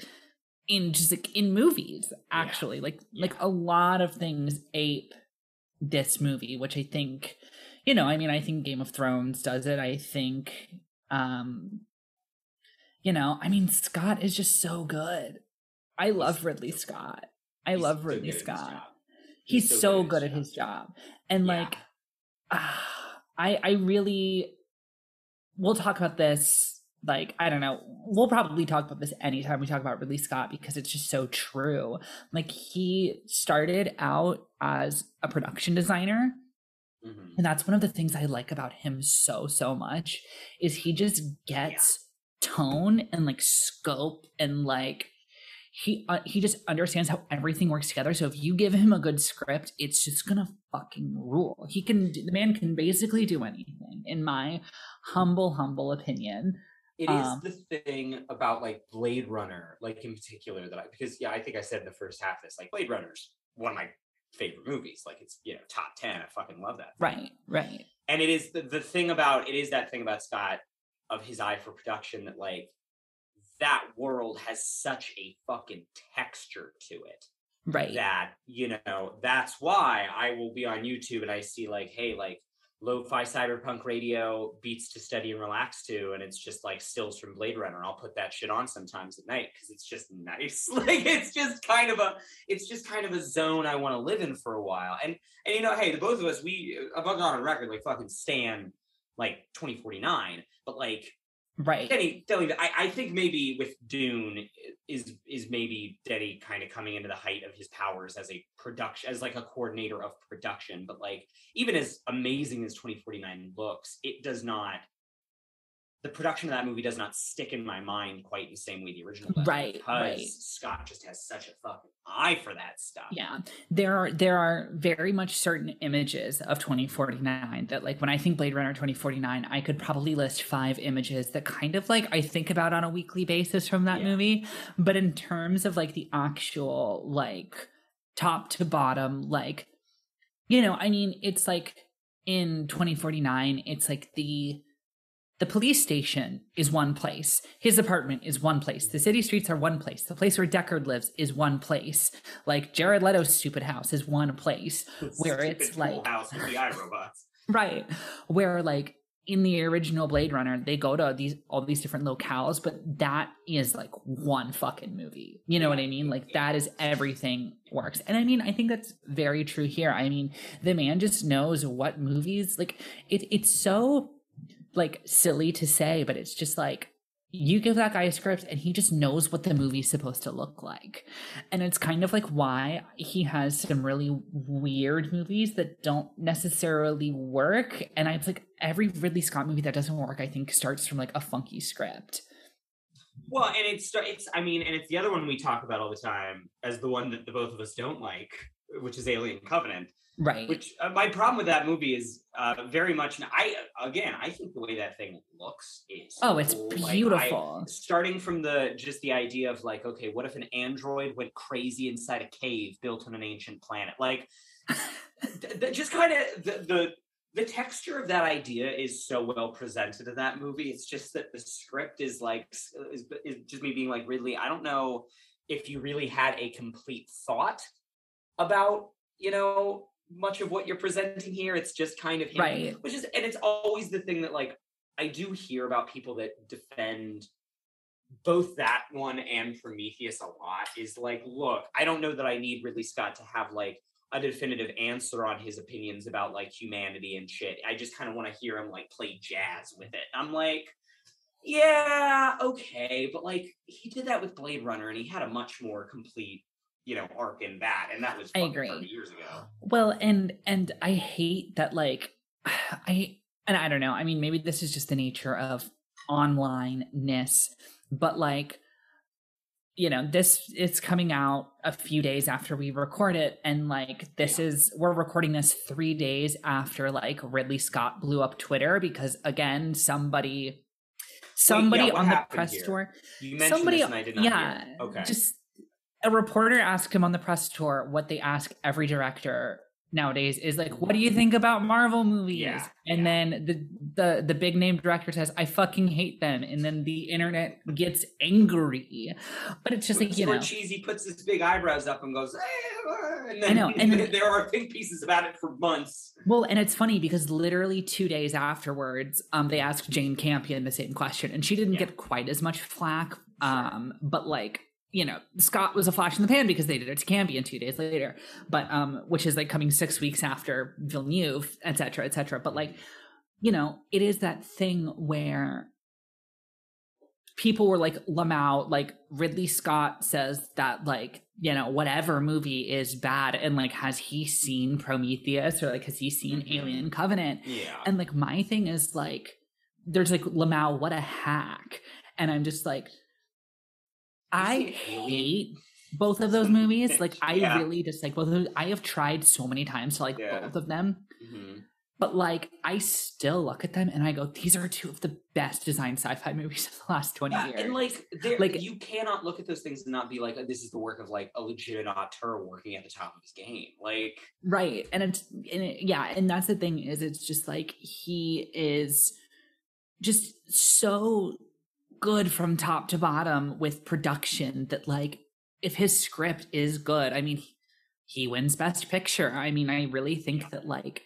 Speaker 1: in just like in movies, actually. Like like
Speaker 2: Yeah.
Speaker 1: a lot of things ape this movie, which I think you know, I mean I think Game of Thrones does it. I think um you know, I mean Scott is just so good. I love Ridley Scott. I love Ridley
Speaker 2: good at his
Speaker 1: Scott he's, so, good, at his job and
Speaker 2: Yeah.
Speaker 1: like ah, i i really we'll talk about this like i don't know. We'll probably talk about this anytime we talk about ridley scott because it's just so true. Like he started out as a production designer.
Speaker 2: Mhm.
Speaker 1: and that's one of the things i like about him so so much is he just gets tone and like scope and like he uh, he just understands how everything works together so if you give him a good script it's just gonna fucking rule he can the man can basically do anything in my humble humble opinion
Speaker 2: It is
Speaker 1: Um,
Speaker 2: the thing about like Blade Runner, like in particular, that I because yeah, I think I said in the first half this, like Blade Runner's one of my favorite movies. Like it's you know top ten. I fucking love that. thing.
Speaker 1: right right
Speaker 2: And it is the, the thing about it is that thing about Scott of his eye for production that like that world has such a fucking texture to it
Speaker 1: right.
Speaker 2: that you know that's why I will be on YouTube and I see like hey like lo-fi cyberpunk radio beats to study and relax to and it's just like stills from blade runner. I'll put that shit on sometimes at night because it's just nice. Like it's just kind of a it's just kind of a zone i want to live in for a while. And and you know hey the both of us we i've gone on a record like fucking stand like 2049 but like
Speaker 1: right
Speaker 2: Denny, Denny, I, I think maybe with Dune is is maybe Denny kind of coming into the height of his powers as a production as like a coordinator of production. But like even as amazing as 2049 looks, it does not the production of that movie does not stick in my mind quite the same way the original does.
Speaker 1: Right,
Speaker 2: Because
Speaker 1: right.
Speaker 2: Scott just has such a fucking eye for that stuff.
Speaker 1: yeah there are there are very much certain images of 2049 that like when i think blade runner 2049 i could probably list five images that kind of like i think about on a weekly basis from that
Speaker 2: Yeah.
Speaker 1: movie but in terms of like the actual like top to bottom like you know i mean it's like in 2049 it's like the the police station is one place. His apartment is one place. The city streets are one place. The place where Deckard lives is one place. Like Jared Leto's stupid house is one place. Where it's like-
Speaker 2: house with the eye robots.
Speaker 1: Right. Where like in the original Blade Runner, they go to these all these different locales, but that is like one fucking movie. You know what I mean? Like that is everything works. And I mean, I think that's very true here. I mean, the man just knows what movies like it it's so like silly to say, but it's just like you give that guy a script and he just knows what the movie's supposed to look like. And it's kind of like why he has some really weird movies that don't necessarily work. And I like, every Ridley Scott movie that doesn't work, I think, starts from like a funky script.
Speaker 2: Well, and it's it's I mean, and it's the other one we talk about all the time as the one that the both of us don't like, which is Alien Covenant.
Speaker 1: Right.
Speaker 2: Which uh, my problem with that movie is uh, very much. I again, I think the way that thing looks is
Speaker 1: oh, it's
Speaker 2: cool. Like, I-
Speaker 1: beautiful.
Speaker 2: starting from the just the idea of like, okay, what if an android went crazy inside a cave built on an ancient planet? Like, th- th- just kind of the, the the texture of that idea is so well presented in that movie. It's just that the script is like is, is just me being like Ridley. I don't know if you really had a complete thought about you know much of what you're presenting here. It's just kind of him,
Speaker 1: Right.
Speaker 2: which is and it's always the thing that like I do hear about people that defend both that one and Prometheus a lot is like, look, I don't know that I need Ridley Scott to have like a definitive answer on his opinions about like humanity and shit. I just kind of want to hear him like play jazz with it. I'm like, yeah, okay, but like he did that with Blade Runner and he had a much more complete, you know, arc in that, and that was
Speaker 1: I agree.
Speaker 2: 30 years ago.
Speaker 1: Well, and and I hate that like I and I don't know. I mean, maybe this is just the nature of online-ness, but like you know, this it's coming out a few days after we record it and like this is we're recording this 3 days after like Ridley Scott blew up Twitter because again, somebody somebody
Speaker 2: what
Speaker 1: on the press
Speaker 2: here?
Speaker 1: tour
Speaker 2: You mentioned
Speaker 1: somebody
Speaker 2: this and I did not
Speaker 1: yeah
Speaker 2: hear. Okay.
Speaker 1: just a reporter asked him on the press tour what they ask every director nowadays is like what do you think about marvel movies
Speaker 2: Yeah,
Speaker 1: and
Speaker 2: yeah.
Speaker 1: then the the the big name director says i fucking hate them and then the internet gets angry but it's just like you know
Speaker 2: cheesy puts his big eyebrows up and goes, "Eh," and
Speaker 1: I know, and then-
Speaker 2: there are think pieces about it for months.
Speaker 1: well and it's funny because literally two days afterwards um they asked jane campion the same question and she didn't
Speaker 2: Yeah.
Speaker 1: get quite as much flack um but like you know scott was a flash in the pan because they did it to campion two days later but um which is like coming six weeks after villeneuve et cetera et cetera but like you know it is that thing where people were like lamau like ridley scott says that like you know whatever movie is bad and like has he seen prometheus or like has he seen
Speaker 2: Mhm.
Speaker 1: alien covenant
Speaker 2: Yeah.
Speaker 1: and like my thing is like there's like lamau what a hack and i'm just like i hate both of those movies like i
Speaker 2: Yeah.
Speaker 1: really just like both of those i have tried so many times to like
Speaker 2: Yeah.
Speaker 1: both of them
Speaker 2: Mhm.
Speaker 1: but like i still look at them and i go these are two of the best designed sci-fi movies of the last 20 years
Speaker 2: and like,
Speaker 1: Like-
Speaker 2: you cannot look at those things and not be like, this is the work of like a legitimate auteur working at the top of his game. Like,
Speaker 1: right and it's and it, yeah and that's the thing is it's just like he is just so good from top to bottom with production that like if his script is good i mean he, wins best picture. I mean i really think that like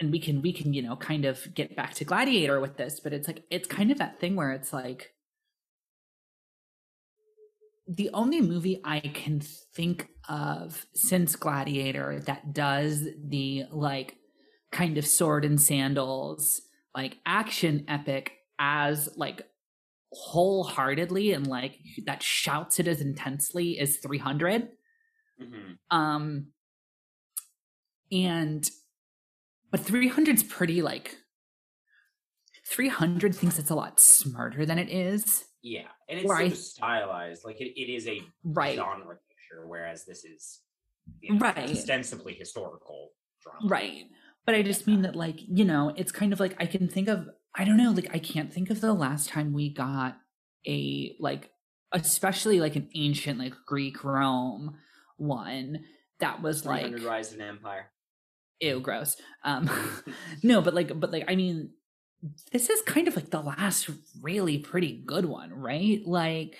Speaker 1: and we can we can you know kind of get back to gladiator with this but it's like it's kind of that thing where it's like the only movie i can think of since gladiator that does the like kind of sword and sandals like action epic as like wholeheartedly and like that shouts it as intensely as 300
Speaker 2: Mhm.
Speaker 1: um and but 300's pretty like 300 thinks it's a lot smarter than it is
Speaker 2: Yeah, and it's
Speaker 1: Right.
Speaker 2: so stylized. Like it, it is a
Speaker 1: right
Speaker 2: genre picture, whereas this is you know,
Speaker 1: Right.
Speaker 2: ostensibly historical drama.
Speaker 1: right but i just mean that like you know it's kind of like i can think of i don't know like i can't think of the last time we got a like especially like an ancient like greek rome one that was like
Speaker 2: 300 Rise of an Empire.
Speaker 1: ew gross um no but like but like i mean this is kind of like the last really pretty good one right like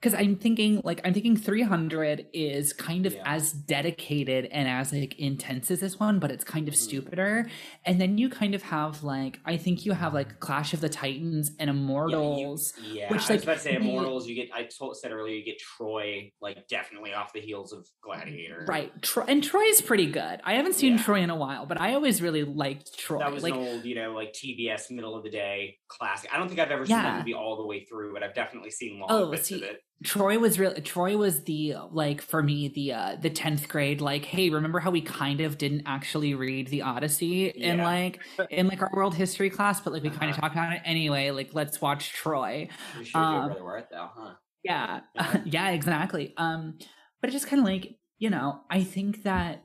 Speaker 1: because i'm thinking like i'm thinking 300 is kind of
Speaker 2: Yeah.
Speaker 1: as dedicated and as like intense as this one but it's kind of
Speaker 2: Mhm.
Speaker 1: stupider and then you kind of have like i think you have like clash of the titans and
Speaker 2: Yeah, you-
Speaker 1: immortals
Speaker 2: Yeah,
Speaker 1: which,
Speaker 2: I was
Speaker 1: like,
Speaker 2: about to say Immortals. You get, I told, said earlier, you get Troy, like definitely off the heels of Gladiator.
Speaker 1: right Tro- and is pretty good i haven't seen
Speaker 2: Yeah.
Speaker 1: troy in a while but i always really liked troy
Speaker 2: That was
Speaker 1: like
Speaker 2: an old, you know, like TBS middle of the day classic. I don't think I've ever seen that movie all the way through, but I've definitely seen long
Speaker 1: Oh,
Speaker 2: bits
Speaker 1: see,
Speaker 2: of it.
Speaker 1: Troy was real. Troy was the like for me the uh the tenth grade like hey remember how we kind of didn't actually read the Odyssey in like in like our world history class but like we kind of
Speaker 2: Uh-huh.
Speaker 1: talked about it anyway like let's watch Troy Um,
Speaker 2: where they were at, though, huh?
Speaker 1: yeah
Speaker 2: Uh-huh.
Speaker 1: yeah exactly um but it's just kind of like you know I think that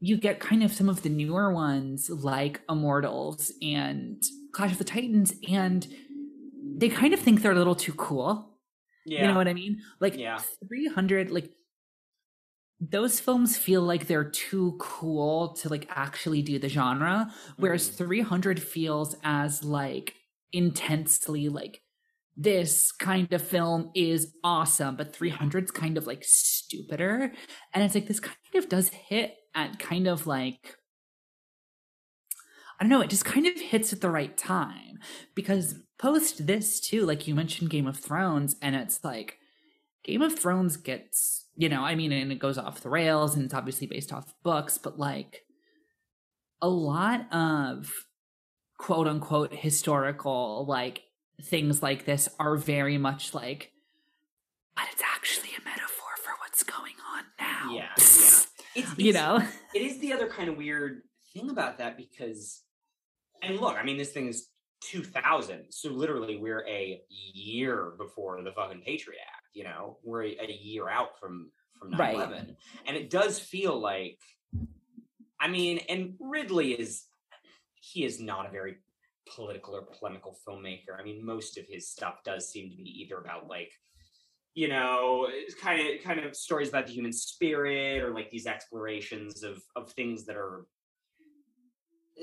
Speaker 1: you get kind of some of the newer ones like Immortals and Clash of the Titans and they kind of think they're a little too cool
Speaker 2: Yeah.
Speaker 1: you know what I mean? Like
Speaker 2: Yeah.
Speaker 1: 300 like those films feel like they're too cool to like actually do the genre whereas
Speaker 2: Mhm.
Speaker 1: 300 feels as like intensely like this kind of film is awesome but 300's kind of like stupider and it's like this kind of does hit at kind of like I don't know, it just kind of hits at the right time because post this too, like you mentioned Game of Thrones, and it's like Game of Thrones gets, you know, I mean, and it goes off the rails and it's obviously based off books, but like a lot of quote unquote historical like things like this are very much like, but it's actually a metaphor for what's going on now.
Speaker 2: Yeah, yeah. It's,
Speaker 1: you know?
Speaker 2: it is the other kind of weird thing about that because and look i mean this thing is 2000 so literally we're a year before the fucking patriot act you know? We're a, a year out from from 9-11
Speaker 1: Right.
Speaker 2: and it does feel like i mean and ridley is he is not a very political or polemical filmmaker. I mean most of his stuff does seem to be either about like you know kind of kind of stories about the human spirit or like these explorations of of things that are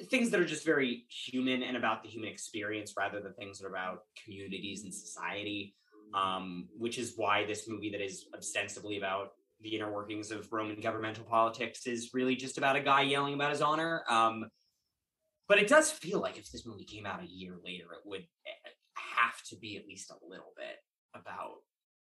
Speaker 2: things that are just very human and about the human experience rather than things that are about communities and society um, which is why this movie that is ostensibly about the inner workings of roman governmental politics is really just about a guy yelling about his honor um, but it does feel like if this movie came out a year later it would eh, have to be at least a little bit about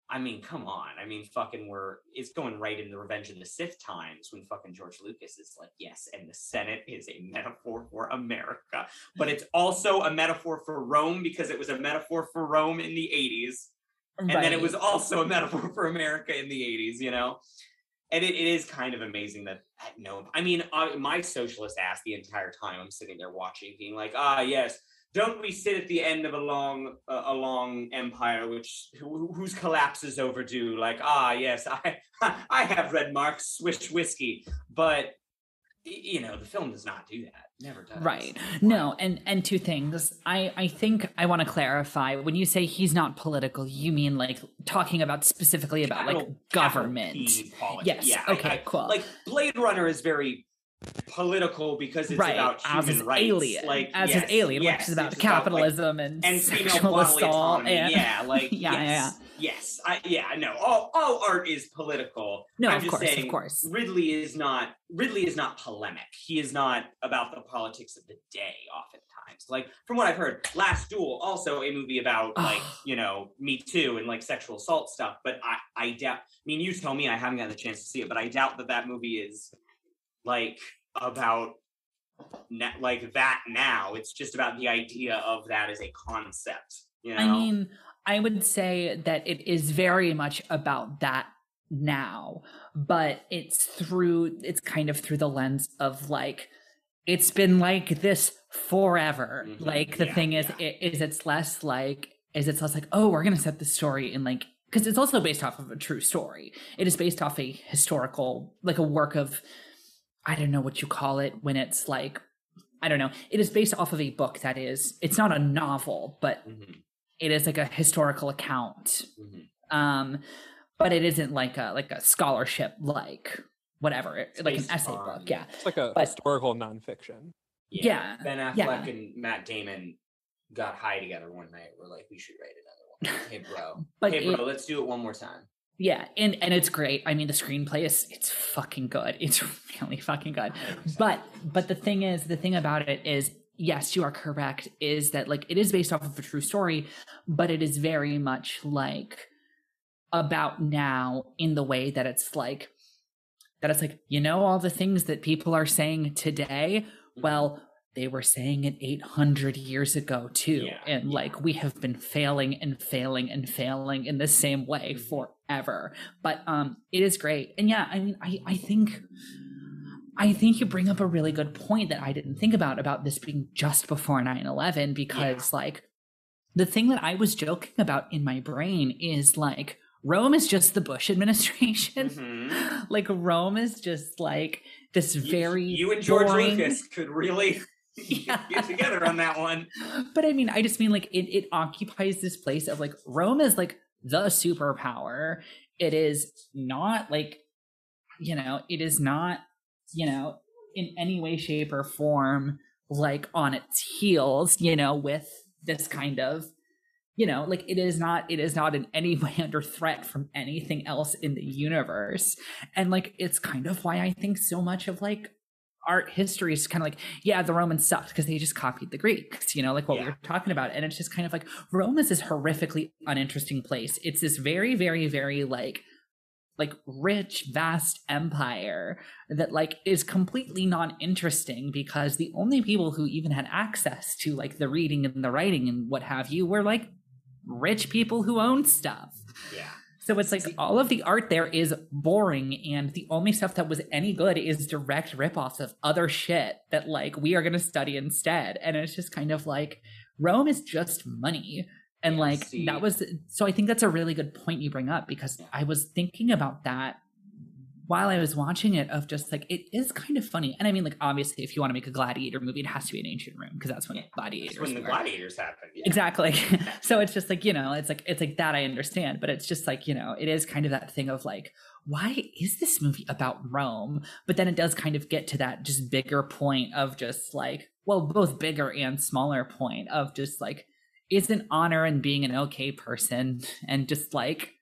Speaker 2: I mean, come on. I mean, fucking, we're it's going right in the Revenge of the Sith times when fucking George Lucas is like, yes, and the Senate is a metaphor for America, but it's also a metaphor for Rome because it was a metaphor for Rome in the 80s, and then it was also a metaphor for America in the 80s, you know? And it, it is kind of amazing that, no, I mean, uh, my socialist ass the entire time I'm sitting there watching, being like, ah, yes, don't we sit at the end of a long uh, a long empire which who, whose collapse is overdue like ah yes i i have read mark's swish whiskey but you know the film does not do that never does
Speaker 1: Right. No, and and two things. I I think I want to clarify. When you say he's not political, you mean like talking about specifically about like government. Yes.
Speaker 2: yeah I-
Speaker 1: okay.
Speaker 2: I-
Speaker 1: cool.
Speaker 2: like blade runner is very political because it's
Speaker 1: right
Speaker 2: about
Speaker 1: as
Speaker 2: human
Speaker 1: his
Speaker 2: rights.
Speaker 1: alien
Speaker 2: Like
Speaker 1: as
Speaker 2: yes,
Speaker 1: his alien
Speaker 2: yes,
Speaker 1: which is about
Speaker 2: it's like,
Speaker 1: capitalism and,
Speaker 2: and
Speaker 1: sexual assault and
Speaker 2: yeah, like
Speaker 1: Yeah, yeah,
Speaker 2: yes, yes, I, yeah, I know. All all art is political.
Speaker 1: no
Speaker 2: I'm
Speaker 1: of
Speaker 2: just
Speaker 1: course
Speaker 2: saying,
Speaker 1: of course
Speaker 2: Ridley is not Ridley is not polemic. He is not about the politics of the day. Oftentimes, like from what I've heard, Last Duel also a movie about like you know Me Too and like sexual assault stuff. But I I doubt. I mean, you tell me. I haven't gotten the chance to see it, but I doubt that that movie is like about na- like that now. It's just about the idea of that as a concept. You know?
Speaker 1: I mean, I would say that it is very much about that now, but it's through it's kind of through the lens of like it's been like this forever.
Speaker 2: Mhm.
Speaker 1: Like the
Speaker 2: Yeah,
Speaker 1: thing is
Speaker 2: yeah.
Speaker 1: it is it's less like is it's less like, oh, we're gonna set the story in like because it's also based off of a true story. It is based off a historical, like a work of I don't know what you call it when it's like I don't know. It is based off of a book that is it's not a novel, but
Speaker 2: Mhm,
Speaker 1: it is like a historical account
Speaker 2: mhm.
Speaker 1: um but it isn't like a like a scholarship like whatever it-
Speaker 2: It's
Speaker 1: like an essay
Speaker 2: on-
Speaker 1: book yeah
Speaker 3: It's like a
Speaker 1: But-
Speaker 3: historical nonfiction.
Speaker 1: Yeah,
Speaker 2: Ben Affleck
Speaker 1: yeah.
Speaker 2: and Matt Damon got high together one night. We're like, we should write another one. Hey, bro.
Speaker 1: But
Speaker 2: hey, bro,
Speaker 1: it-
Speaker 2: let's do it one more time.
Speaker 1: Yeah and and it's great i mean the screenplay is it's fucking good it's really fucking good
Speaker 2: 100%.
Speaker 1: but but the thing is the thing about it is yes you are correct is that like it is based off of a true story but it is very much like about now in the way that it's like that it's like you know all the things that people are saying today
Speaker 2: Mm-hmm.
Speaker 1: well they were saying it 800 years ago too
Speaker 2: Yeah,
Speaker 1: and
Speaker 2: yeah.
Speaker 1: like we have been failing and failing and failing in the same way
Speaker 2: Mhm.
Speaker 1: Forever but um it is great and yeah i mean i i think i think you bring up a really good point that i didn't think about about this being just before 9-11 because like the thing that i was joking about in my brain is like rome is just the bush administration
Speaker 2: Mhm.
Speaker 1: like rome is just like this
Speaker 2: You-
Speaker 1: very
Speaker 2: You and George
Speaker 1: boring-
Speaker 2: Lucas could really
Speaker 1: Yeah.
Speaker 2: get together on that one.
Speaker 1: but I mean, I just mean like it, it occupies this place of like Rome is like the superpower. It is not like, you know, it is not, you know, in any way, shape, or form like on its heels, you know, with this kind of, you know, like it is not, it is not in any way under threat from anything else in the universe. And like it's kind of why I think so much of like art history is kind of like, yeah, the Romans sucked because they just copied the Greeks, you know, like what we
Speaker 2: Yeah.
Speaker 1: were talking about. And it's just kind of like Rome is this horrifically uninteresting place. It's this very, very, very like like rich, vast empire that like is completely non-interesting because the only people who even had access to like the reading and the writing and what have you were like rich people who owned stuff.
Speaker 2: Yeah.
Speaker 1: So it's like all of the art there is boring, and the only stuff that was any good is direct ripoffs of other shit that like we are gonna study instead. And it's just kind of like Rome is just money. And like
Speaker 2: see-
Speaker 1: that was so I think that's a really good point you bring up because I was thinking about that while I was watching it of just like it is kind of funny. And I mean like obviously if you want to make a gladiator movie, it has to be an ancient Rome because that's when
Speaker 2: Yeah,
Speaker 1: gladiators
Speaker 2: That's when the
Speaker 1: were.
Speaker 2: gladiators happened. Yeah.
Speaker 1: Exactly. so it's just like, you know, it's like it's like that I understand, but it's just like, you know, it is kind of that thing of like, why is this movie about Rome? But then it does kind of get to that just bigger point of just like, well, both bigger and smaller point of just like, isn't honor and being an okay person and just like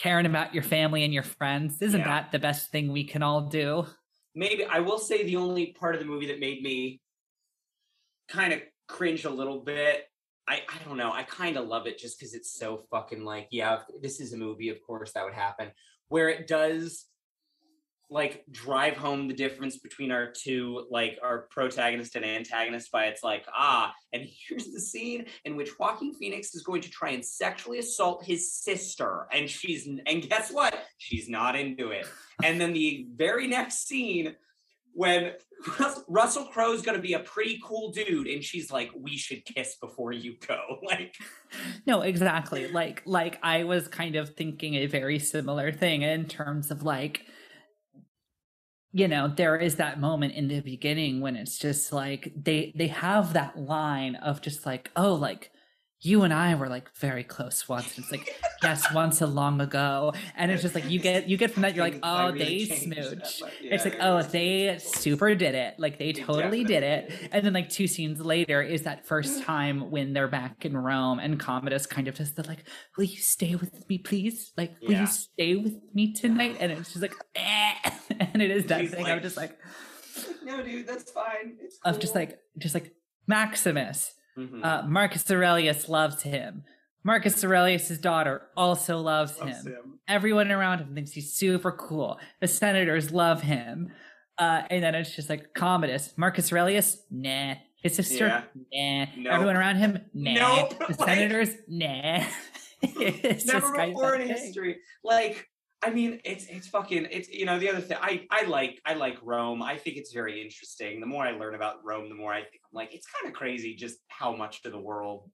Speaker 1: caring about your family and your friends, isn't
Speaker 2: Yeah.
Speaker 1: that the best thing we can all do?
Speaker 2: maybe I will say the only part of the movie that made me kind of cringe a little bit. I, I don't know. I kind of love it just because it's so fucking like, yeah, if this is a movie, of course that would happen. Where it does like drive home the difference between our two, like our protagonist and antagonist by it's like, ah, and here's the scene in which Joaquin Phoenix is going to try and sexually assault his sister. And she's, and guess what? She's not into it. And then the very next scene when Russell Crowe's gonna be a pretty cool dude, and she's like, "We should kiss before you go." Like,
Speaker 1: No, exactly. Like like I was kind of thinking a very similar thing in terms of like you know, there is that moment in the beginning when it's just like they they have that line of just like, oh, like you and I were like very close once. It's like, yes, once a long ago. And it's just like you get you get from that, you're like, oh,
Speaker 2: really
Speaker 1: they smooch. it's like, oh, they super did it. Like they
Speaker 2: They
Speaker 1: totally did it. And then like two scenes later is that first time when they're back in Rome and Commodus kind of just like, will you stay with me, please? Like, will
Speaker 2: Yeah.
Speaker 1: you stay with me tonight? And it's just like, eh. and it is that
Speaker 2: like,
Speaker 1: I'm just like,
Speaker 2: no, dude, that's fine. It's
Speaker 1: of just like, just like Maximus.
Speaker 2: Mhm.
Speaker 1: Uh, Marcus Aurelius loves him. Marcus Aurelius' daughter also loves
Speaker 2: Loves
Speaker 1: him.
Speaker 2: him.
Speaker 1: Everyone around him thinks he's super cool. The senators love him. Uh, and then it's just like Commodus. Marcus Aurelius, nah. His sister, nah.
Speaker 2: Nope.
Speaker 1: Everyone around him, nah.
Speaker 2: Nope.
Speaker 1: The
Speaker 2: Like-
Speaker 1: senators, nah. it's
Speaker 2: Never
Speaker 1: just
Speaker 2: before in
Speaker 1: thing.
Speaker 2: history. Like, I mean, it's it's fucking it's you know the other thing. I I like I like Rome. I think it's very interesting. The more I learn about Rome, the more I think I'm like it's kind of crazy just how much of the world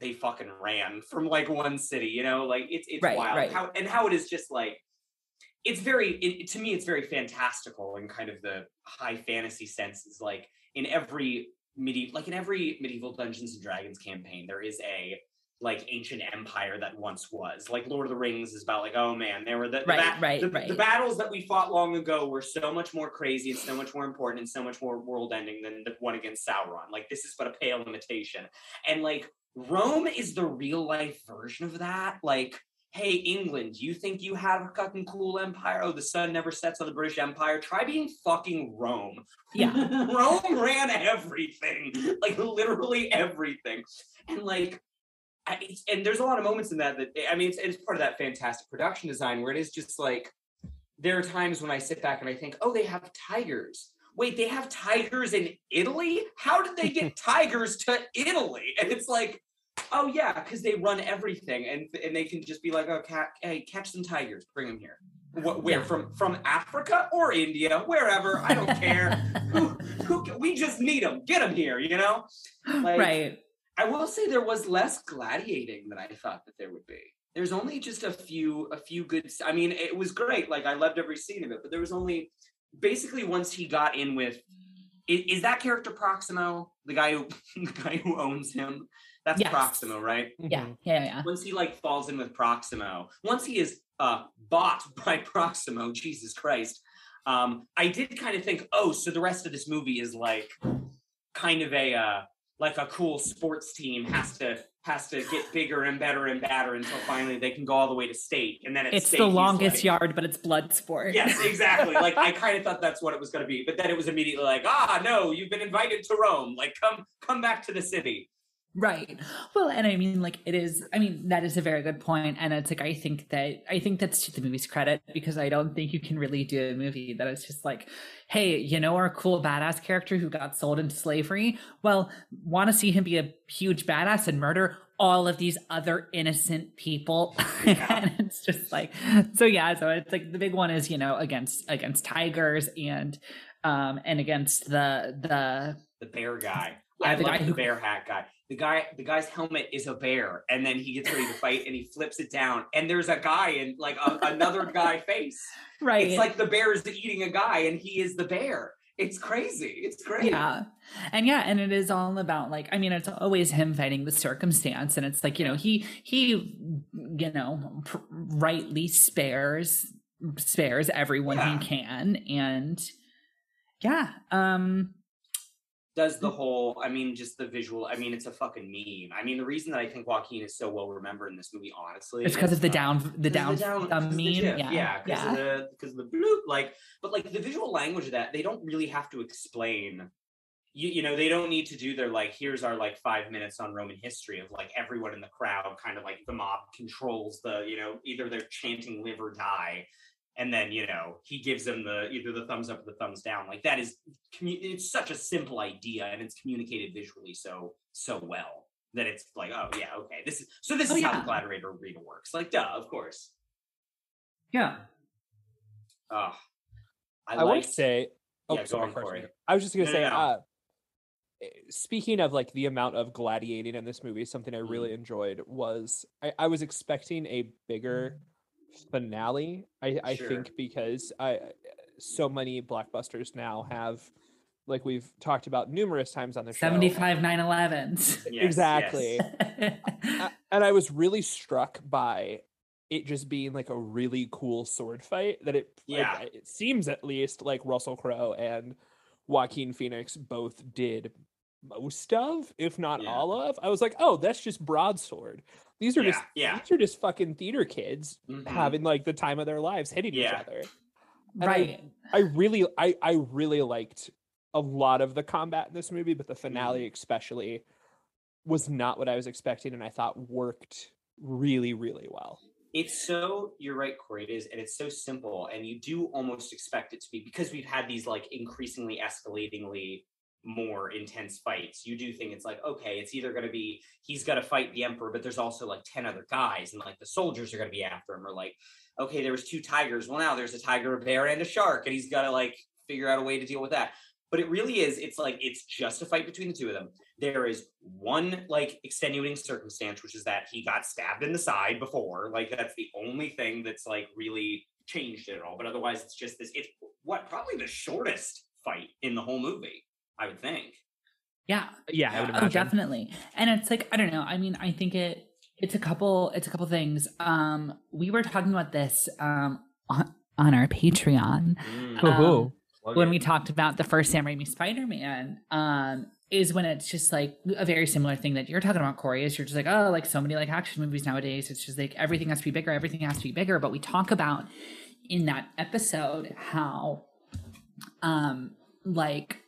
Speaker 2: they fucking ran from like one city. You know, like it's it's
Speaker 1: Right,
Speaker 2: wild
Speaker 1: right.
Speaker 2: how and how it is just like it's very it, to me it's very fantastical in kind of the high fantasy sense is like in every medieval like in every medieval dungeons and dragons campaign there is a like ancient empire that once was. Like lord of the rings is about like oh man there were the, the,
Speaker 1: Right,
Speaker 2: ba-
Speaker 1: right,
Speaker 2: the,
Speaker 1: right.
Speaker 2: the battles that we fought long ago were so much more crazy and so much more important and so much more world ending than the one against sauron. Like this is but a pale imitation. And like rome is the real life version of that. Like hey england you think you have a fucking cool empire? Oh the sun never sets on the british empire. Try being fucking rome.
Speaker 1: Yeah.
Speaker 2: rome ran everything. Like literally everything. And like I, and there's a lot of moments in that that i mean it's, it's part of that fantastic production design where it is just like there are times when i sit back and i think oh they have tigers. Wait they have tigers in italy? How did they get tigers to italy? And it's like oh yeah because they run everything and and they can just be like oh cat hey catch some tigers bring them here. What where
Speaker 1: Yeah.
Speaker 2: from from africa or india wherever i don't care. Who, who we just need them get them here you know? Like,
Speaker 1: right.
Speaker 2: I will say there was less gladiating than I thought that there would be. There's only just a few, a few good. I mean, it was great. Like I loved every scene of it, but there was only basically once he got in with. Is, is that character Proximo the guy who the guy who owns him? That's
Speaker 1: Yes.
Speaker 2: Proximo, right?
Speaker 1: Yeah.
Speaker 3: Mhm.
Speaker 1: Yeah. Yeah.
Speaker 2: Once he like falls in with Proximo, once he is uh bought by Proximo, Jesus Christ. Um, I did kind of think, oh, so the rest of this movie is like kind of a uh like a cool sports team has to has to get bigger and better and better until finally they can go all the way to state and then
Speaker 1: It's
Speaker 2: state,
Speaker 1: the longest
Speaker 2: like-
Speaker 1: yard, but it's blood sport.
Speaker 2: yes exactly. Like i kind of thought that's what it was going to be but then it was immediately like ah no you've been invited to rome. Like come come back to the city
Speaker 1: Right. Well, and I mean, like, it is, I mean, that is a very good point. And it's like, I think that, I think that's to the movie's credit because I don't think you can really do a movie that is just like, hey, you know, our cool badass character who got sold into slavery? Well, want to see him be a huge badass and murder all of these other innocent people. and it's just like, so yeah, so it's like the big one is, you know, against, against tigers and, um, and against the, the,
Speaker 2: the bear guy
Speaker 1: Yeah,
Speaker 2: I
Speaker 1: the
Speaker 2: love the
Speaker 1: who-
Speaker 2: bear hat guy. The guy, the guy's helmet is a bear, and then he gets ready to fight, and he flips it down, and there's a guy in like a, another guy face.
Speaker 1: right.
Speaker 2: It's like the bear is eating a guy, and he is the bear. It's crazy. It's great.
Speaker 1: Yeah. And yeah, and it is all about like I mean it's always him fighting the circumstance and it's like, you know, he he you know, pr- rightly spares spares everyone
Speaker 2: Yeah.
Speaker 1: he can and yeah, um
Speaker 2: Does the whole? I mean, just the visual. I mean, it's a fucking meme. I mean, the reason that I think Joaquin is so well remembered in this movie, honestly,
Speaker 1: it's because of the down the down, the
Speaker 2: because of
Speaker 1: meme.
Speaker 2: GIF,
Speaker 1: yeah.
Speaker 2: yeah, because
Speaker 1: yeah.
Speaker 2: of the because of the bloop, like, but like the visual language of that, they don't really have to explain. You, you know, they don't need to do their like, here's our like five minutes on Roman history of like everyone in the crowd, kind of like the mob controls the, you know, either they're chanting live or die, and then you know he gives them the either the thumbs up or the thumbs down. Like that is, commu- it's such a simple idea, and it's communicated visually so so well that it's like, oh yeah, okay, this is so this
Speaker 1: Oh,
Speaker 2: is how the Gladiator arena works. Like, duh, of course.
Speaker 1: yeah.
Speaker 2: Oh, I,
Speaker 3: I would say. Oh,
Speaker 2: Yeah, go
Speaker 3: sorry,
Speaker 2: on, Corey.
Speaker 3: Corey. I was just gonna
Speaker 2: No,
Speaker 3: say.
Speaker 2: no, no.
Speaker 3: Uh, speaking of like the amount of gladiating in this movie, something I really enjoyed was I, I was expecting a bigger finale. I, I
Speaker 2: Sure.
Speaker 3: think because I so many blockbusters now have, like we've talked about numerous times on the show.
Speaker 1: 75 911s.
Speaker 2: Yes,
Speaker 3: exactly.
Speaker 2: yes.
Speaker 3: A- and I was really struck by it just being like a really cool sword fight that it like,
Speaker 2: Yeah.
Speaker 3: it seems at least like Russell Crowe and Joaquin Phoenix both did most of, if not
Speaker 2: Yeah.
Speaker 3: all of. I was like, oh, that's just broadsword. These are just
Speaker 2: Yeah, yeah.
Speaker 3: these are just fucking theater kids
Speaker 2: Mhm.
Speaker 3: having like the time of their lives hitting
Speaker 2: Yeah.
Speaker 3: each other. And I-
Speaker 1: right.
Speaker 3: I really I I really liked a lot of the combat in this movie, but the finale
Speaker 2: Mm-hmm.
Speaker 3: especially was not what I was expecting and I thought worked really, really well.
Speaker 2: It's so you're right, Corey. It is, and it's so simple, and you do almost expect it to be because we've had these like increasingly escalatingly more intense fights. You do think it's like okay, it's either going to be he's got to fight the emperor, but there's also like ten other guys, and like the soldiers are going to be after him, or like okay, there was two tigers. Well, now there's a tiger, a bear, and a shark, and he's got to like figure out a way to deal with that. But it really is. It's like it's just a fight between the two of them. There is one like extenuating circumstance, which is that he got stabbed in the side before. Like that's the only thing that's like really changed it at all. But otherwise, it's just this. It's what probably the shortest fight in the whole movie. I would think.
Speaker 1: Yeah.
Speaker 3: Yeah, I would
Speaker 2: Yeah.
Speaker 1: Oh, definitely. And it's like I don't know. I mean, I think it it's a couple it's a couple things. Um we were talking about this um on, on our Patreon
Speaker 2: Mm.
Speaker 3: Oh,
Speaker 1: um,
Speaker 3: who?
Speaker 1: When
Speaker 2: it.
Speaker 1: we talked about the first Sam Raimi Spider-Man. Um is when it's just like a very similar thing that you're talking about, Corey. Is you're just like, oh, like so many like action movies nowadays. It's just like everything has to be bigger, everything has to be bigger. But we talk about in that episode how um like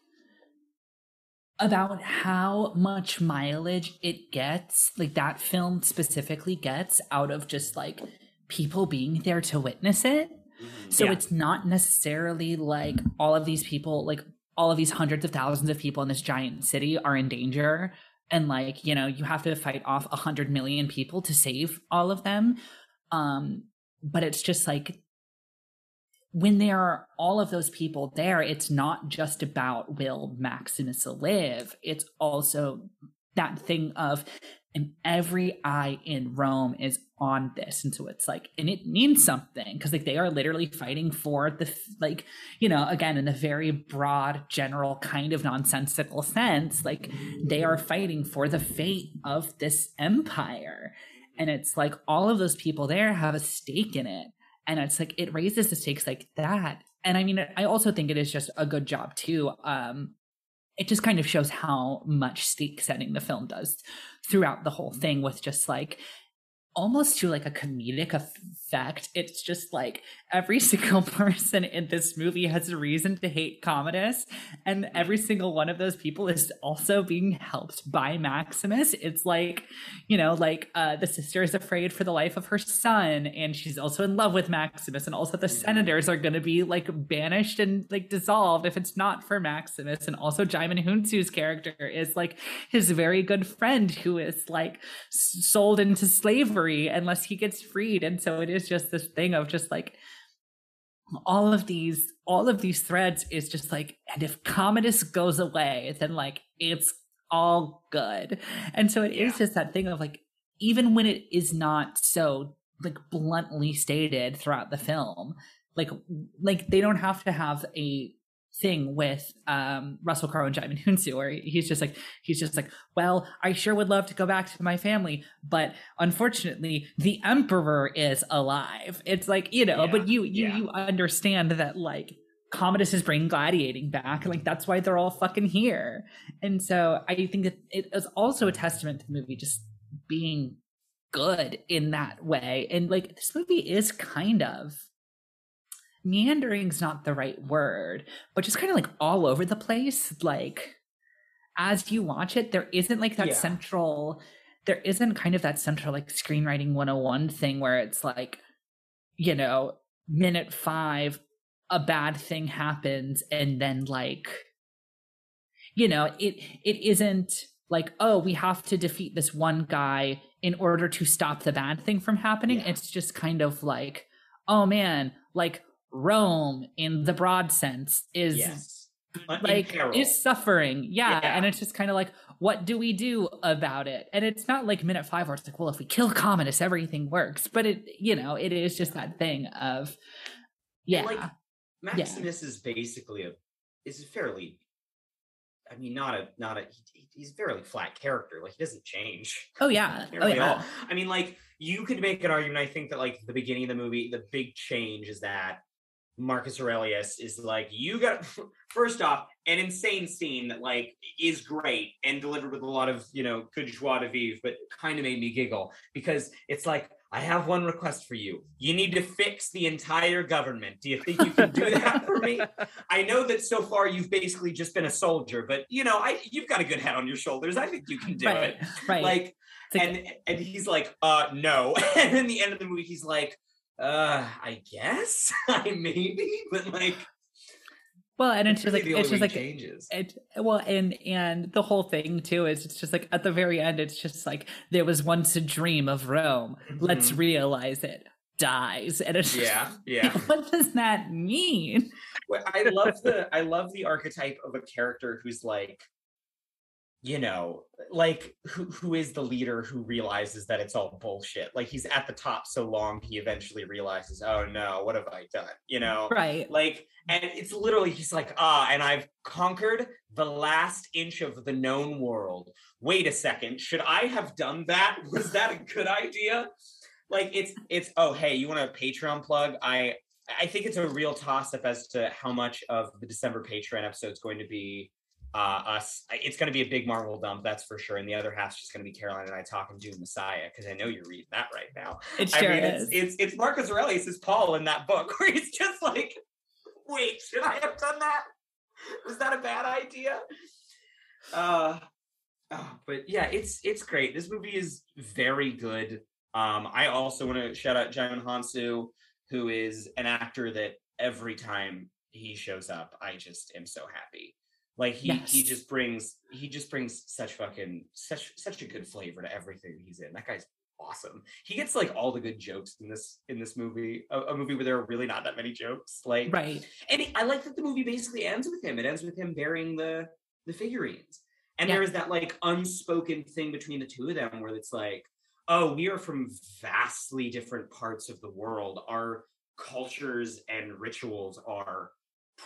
Speaker 1: about how much mileage it gets like that film specifically gets out of just like people being there to witness it
Speaker 2: Mhm.
Speaker 1: so
Speaker 3: Yeah.
Speaker 1: it's not necessarily like all of these people like all of these hundreds of thousands of people in this giant city are in danger and like you know you have to fight off a hundred million people to save all of them um but it's just like when there are all of those people there it's not just about will maximus live. It's also that thing of and every eye in rome is on this. And so it's like and it means something because like they are literally fighting for the like you know again in a very broad general kind of nonsensical sense like they are fighting for the fate of this empire. And it's like all of those people there have a stake in it and it's like it raises the stakes like that. And i mean i also think it is just a good job too um it just kind of shows how much stake setting the film does throughout the whole thing with just like almost to like a comedic it's just like every single person in this movie has a reason to hate commodus and every single one of those people is also being helped by maximus. It's like you know like uh the sister is afraid for the life of her son and she's also in love with maximus and also the senators are going to be like banished and like dissolved if it's not for maximus and also Djimon Hounsou's character is like his very good friend who is like sold into slavery unless he gets freed and so it is just this thing of just like all of these all of these threads is just like and if commodus goes away then like it's all good and so it is
Speaker 2: Yeah.
Speaker 1: just that thing of like even when it is not so like bluntly stated throughout the film like like they don't have to have a thing with um Russell Crowe and Djimon Hounsou where he's just like he's just like well I sure would love to go back to my family but unfortunately the emperor is alive. It's like you know
Speaker 2: Yeah,
Speaker 1: but you you
Speaker 2: yeah.
Speaker 1: you understand that like Commodus is bringing gladiating back like that's why they're all fucking here. And so I think that it is also a testament to the movie just being good in that way. And like this movie is kind of meandering's not the right word but just kind of like all over the place like as you watch it there isn't like that
Speaker 2: Yeah.
Speaker 1: central there isn't kind of that central like screenwriting 101 thing where it's like you know minute 5 a bad thing happens and then like you know it it isn't like oh we have to defeat this one guy in order to stop the bad thing from happening
Speaker 2: Yeah.
Speaker 1: it's just kind of like oh man like rome in the broad sense is
Speaker 2: yes. Uh,
Speaker 1: like is suffering yeah.
Speaker 2: Yeah.
Speaker 1: and it's just kind of like what do we do about it and it's not like minute five where it's like well if we kill commodus everything works but it you know it is just that thing of yeah
Speaker 2: like, Maximus is basically a is a fairly I mean, not a not a he, he's a very flat character. Like he doesn't change.
Speaker 1: Oh yeah. Oh yeah.
Speaker 2: I mean, like you could make an argument. I think that like the beginning of the movie, the big change is that Marcus Aurelius is like, you got first off an insane scene that like is great and delivered with a lot of you know good joie de vivre, but kind of made me giggle because it's like. I have one request for you. You need to fix the entire government. Do you think you can do that for me? I know that so far you've basically just been a soldier, but you know, I you've got a good head on your shoulders. I think you can do
Speaker 1: right.
Speaker 2: it.
Speaker 1: Right.
Speaker 2: Like
Speaker 1: like-
Speaker 2: and and he's like, uh no. And in the end of the movie, he's like, uh, I guess I maybe, but like
Speaker 1: well, and it's just
Speaker 2: really
Speaker 1: like it's just like
Speaker 2: changes.
Speaker 1: it well and and the whole thing too is it's just like at the very end it's just like there was once a dream of rome let's
Speaker 2: Mhm.
Speaker 1: realize it dies and it's just
Speaker 2: Yeah, yeah.
Speaker 1: what does that mean
Speaker 2: Well, I love the I love the archetype of a character who's like, you know, like who who is the leader who realizes that it's all bullshit. Like he's at the top so long he eventually realizes, oh no, what have I done? You know?
Speaker 1: right
Speaker 2: Like, and it's literally he's like, ah, and I've conquered the last inch of the known world. Wait a second, should I have done that? Was that a good idea? Like it's it's oh hey, you want a Patreon plug? I I think it's a real toss up as to how much of the December Patreon episode is going to be uh us. It's going to be a big Marvel dump, that's for sure. And the other half's just going to be Caroline and I talking Dune Messiah because I know you're reading that right now.
Speaker 1: it sure
Speaker 2: I mean,
Speaker 1: is
Speaker 2: it's, it's it's Marcus Aurelius as Paul in that book, where he's just like, "Wait, should I have done that? Was that a bad idea?" Uh, oh, but yeah, it's it's great. This movie is very good. Um, I also want to shout out Djimon Hounsou, who is an actor that every time he shows up, I just am so happy. Like he he just brings he just brings such fucking such such a good flavor to everything he's in. That guy's awesome. He gets like all the good jokes in this in this movie, a, a movie where there are really not that many jokes. Like,
Speaker 1: right
Speaker 2: and it- I like that the movie basically ends with him. It ends with him bearing the the figurines, and
Speaker 1: Yeah.
Speaker 2: there is that like unspoken thing between the two of them where it's like, oh, we are from vastly different parts of the world. Our cultures and rituals are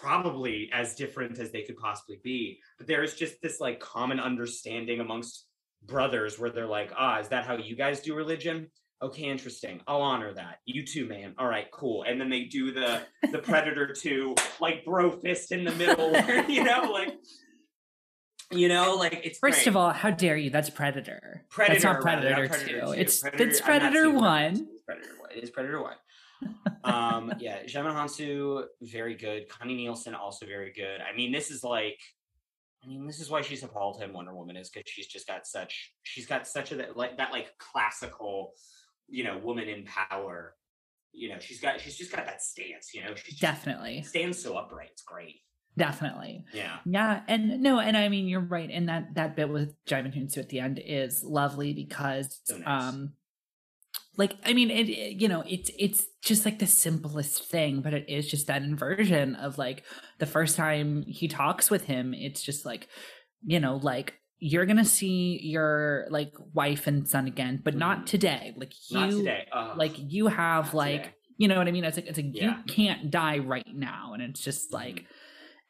Speaker 2: probably as different as they could possibly be. But there is just this like common understanding amongst brothers where they're like ah is that how you guys do religion? Okay interesting. I'll honor that. You too man. All right cool. And then they do the the predator 2 like bro fist in the middle where, you know like you know like it's
Speaker 1: first
Speaker 2: great.
Speaker 1: of all how dare you? That's predator.
Speaker 2: Predator
Speaker 1: that's not
Speaker 2: rather,
Speaker 1: predator,
Speaker 2: not
Speaker 1: 2
Speaker 2: 2.
Speaker 1: it's
Speaker 2: Predator-
Speaker 1: it's predator 1
Speaker 2: predator 1 it is predator 1 um yeah Djimon Hounsou very good. Connie Nielsen also very good. I mean this is like I mean this is why she's a Paul Tim Wonder Woman is because she's just got such she's got such a that like that like classical you know woman in power. You know she's got she's just got that stance you know? She's
Speaker 1: definitely.
Speaker 2: stands so upright. It's great.
Speaker 1: Definitely.
Speaker 2: Yeah.
Speaker 1: Yeah, and no, and I mean you're right, and that that bit with Djimon Hounsou at the end is lovely because,
Speaker 2: So nice.
Speaker 1: um, like I mean it, it- you know it's it's just like the simplest thing, but it is just that inversion of like the first time he talks with him, it's just like, you know, like you're gonna see your like wife and son again, but not
Speaker 2: Mhm.
Speaker 1: today. Like you,
Speaker 2: not today
Speaker 1: like you have like
Speaker 2: today.
Speaker 1: you know what I mean? It's like it's like
Speaker 2: Yeah.
Speaker 1: you can't die right now, and it's just
Speaker 2: Mhm.
Speaker 1: like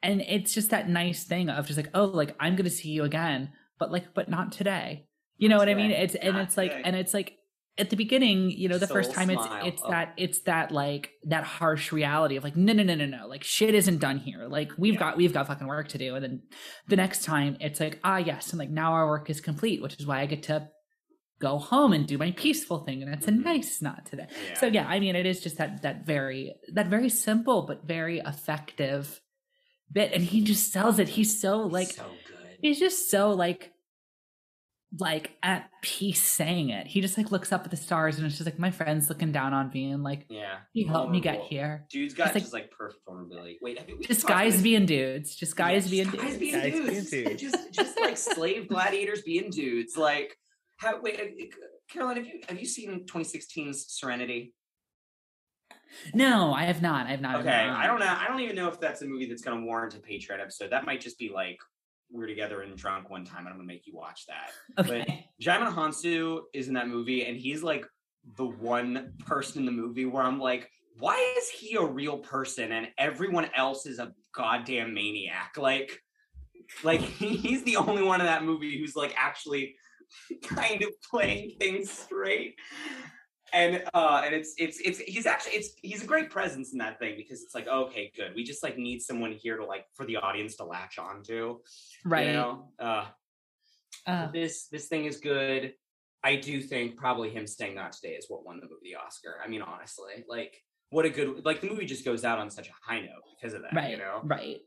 Speaker 1: and it's just that nice thing of just like oh like i'm gonna see you again but like but not today you know
Speaker 2: Not
Speaker 1: what i mean
Speaker 2: today.
Speaker 1: it's and
Speaker 2: Not
Speaker 1: it's like
Speaker 2: today.
Speaker 1: and it's like at the beginning you know the
Speaker 2: a
Speaker 1: first time it's
Speaker 2: smile.
Speaker 1: it's
Speaker 2: Oh.
Speaker 1: that it's that like that harsh reality of like no no no no no like shit isn't done here like we've
Speaker 2: Yeah.
Speaker 1: got we've got fucking work to do and then the next time it's like ah yes and like now our work is complete which is why i get to go home and do my peaceful thing and it's a
Speaker 2: Mhm.
Speaker 1: nice not today
Speaker 2: yeah.
Speaker 1: so yeah i mean it is just that that very that very simple but very effective bit and he just sells it he's so like
Speaker 2: so good
Speaker 1: he's just so like like at peace saying it he just like looks up at the stars and it's just like my friends looking down on me and like
Speaker 2: yeah
Speaker 1: you helped me get here
Speaker 2: Dude's got
Speaker 1: It's like-
Speaker 2: just like perfect vulnerability. Wait, have you, we
Speaker 1: just guys being dudes just guys
Speaker 2: Yeah,
Speaker 1: being
Speaker 2: just guys
Speaker 1: dudes
Speaker 2: being
Speaker 3: Guys being
Speaker 2: dudes.
Speaker 3: dudes.
Speaker 2: just just like slave gladiators being dudes. Like, how? Wait, uh, uh, Caroline, have you have you seen 2016's Serenity?
Speaker 1: no i have not i have not
Speaker 2: Okay, I don't know. I don't even know if that's a movie that's going to warrant a Patreon episode. That might just be like we're together and drunk one time, and I'm to make you watch that.
Speaker 1: okay
Speaker 2: Djimon Hounsou is in that movie, and he's like the one person in the movie where I'm like, why is he a real person and everyone else is a goddamn maniac? Like, Like he's the only one in that movie who's like actually kind of playing things straight. And uh and it's it's it's he's actually it's he's a great presence in that thing because it's like okay good we just like need someone here to like for the audience to latch on to
Speaker 1: right
Speaker 2: you know uh
Speaker 1: uh,
Speaker 2: this this thing is good. I do think probably him staying not today is what won the movie the Oscar. I mean, honestly, like what a good like the movie just goes out on such a high note because of that.
Speaker 1: right
Speaker 2: You know,
Speaker 1: right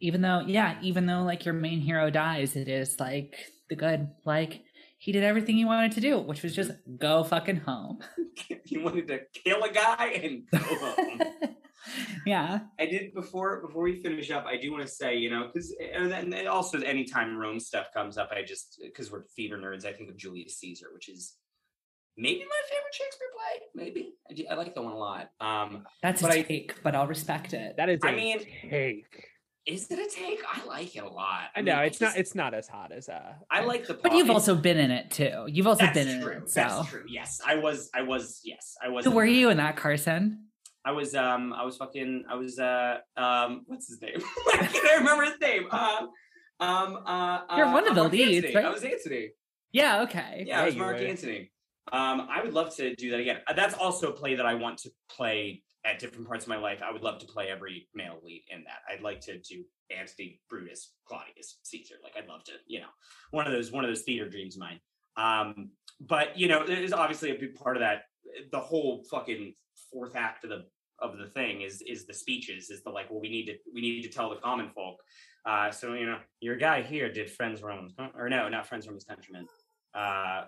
Speaker 1: even though yeah even though like your main hero dies it is like the good like he did everything he wanted to do which was just go fucking home
Speaker 2: he wanted to kill a guy and go home.
Speaker 1: yeah
Speaker 2: I did before before we finish up. I do want to say, you know, because and then and also anytime Rome stuff comes up, I just because we're theater nerds, I think of Julius Caesar, which is maybe my favorite Shakespeare play. Maybe I, do, I like that one a lot. Um,
Speaker 1: that's
Speaker 2: But
Speaker 1: a
Speaker 2: I-
Speaker 1: take but i'll respect it
Speaker 3: That is.
Speaker 2: I
Speaker 3: a
Speaker 2: mean,
Speaker 3: take.
Speaker 2: Is it a take? I like it a lot.
Speaker 3: I know
Speaker 2: mean,
Speaker 3: it's
Speaker 2: just-
Speaker 3: not. It's not as hot as uh.
Speaker 2: I like the.
Speaker 1: but you've also been in it too you've also
Speaker 2: That's
Speaker 1: been in
Speaker 2: true.
Speaker 1: it so
Speaker 2: That's true. Yes, I was. I was. Yes, I was.
Speaker 1: so were
Speaker 2: that.
Speaker 1: you in that carson
Speaker 2: I was. Um. I was fucking. I was. Uh. Um. What's his name? I can't remember his name. Um. Um. Uh.
Speaker 1: You're
Speaker 2: uh,
Speaker 1: one of the
Speaker 2: Mark
Speaker 1: leads,
Speaker 2: Antony.
Speaker 1: right?
Speaker 2: I was Anthony.
Speaker 1: yeah okay
Speaker 2: Yeah,
Speaker 3: Yeah,
Speaker 2: it was Mark
Speaker 3: were.
Speaker 2: Antony. Um. I would love to do that again. Uh, That's also a play that I want to play at different parts of my life. I would love to play every male lead in that. I'd like to do Antony, Brutus, Claudius, Caesar. Like I'd love to. You know, one of those. One of those theater dreams of mine. Um. But you know, there's obviously a big part of that. The whole fucking fourth act of the of the thing is is the speeches is the like well we need to we need to tell the common folk uh so you know your guy here did friends romans or no not friends romans countrymen uh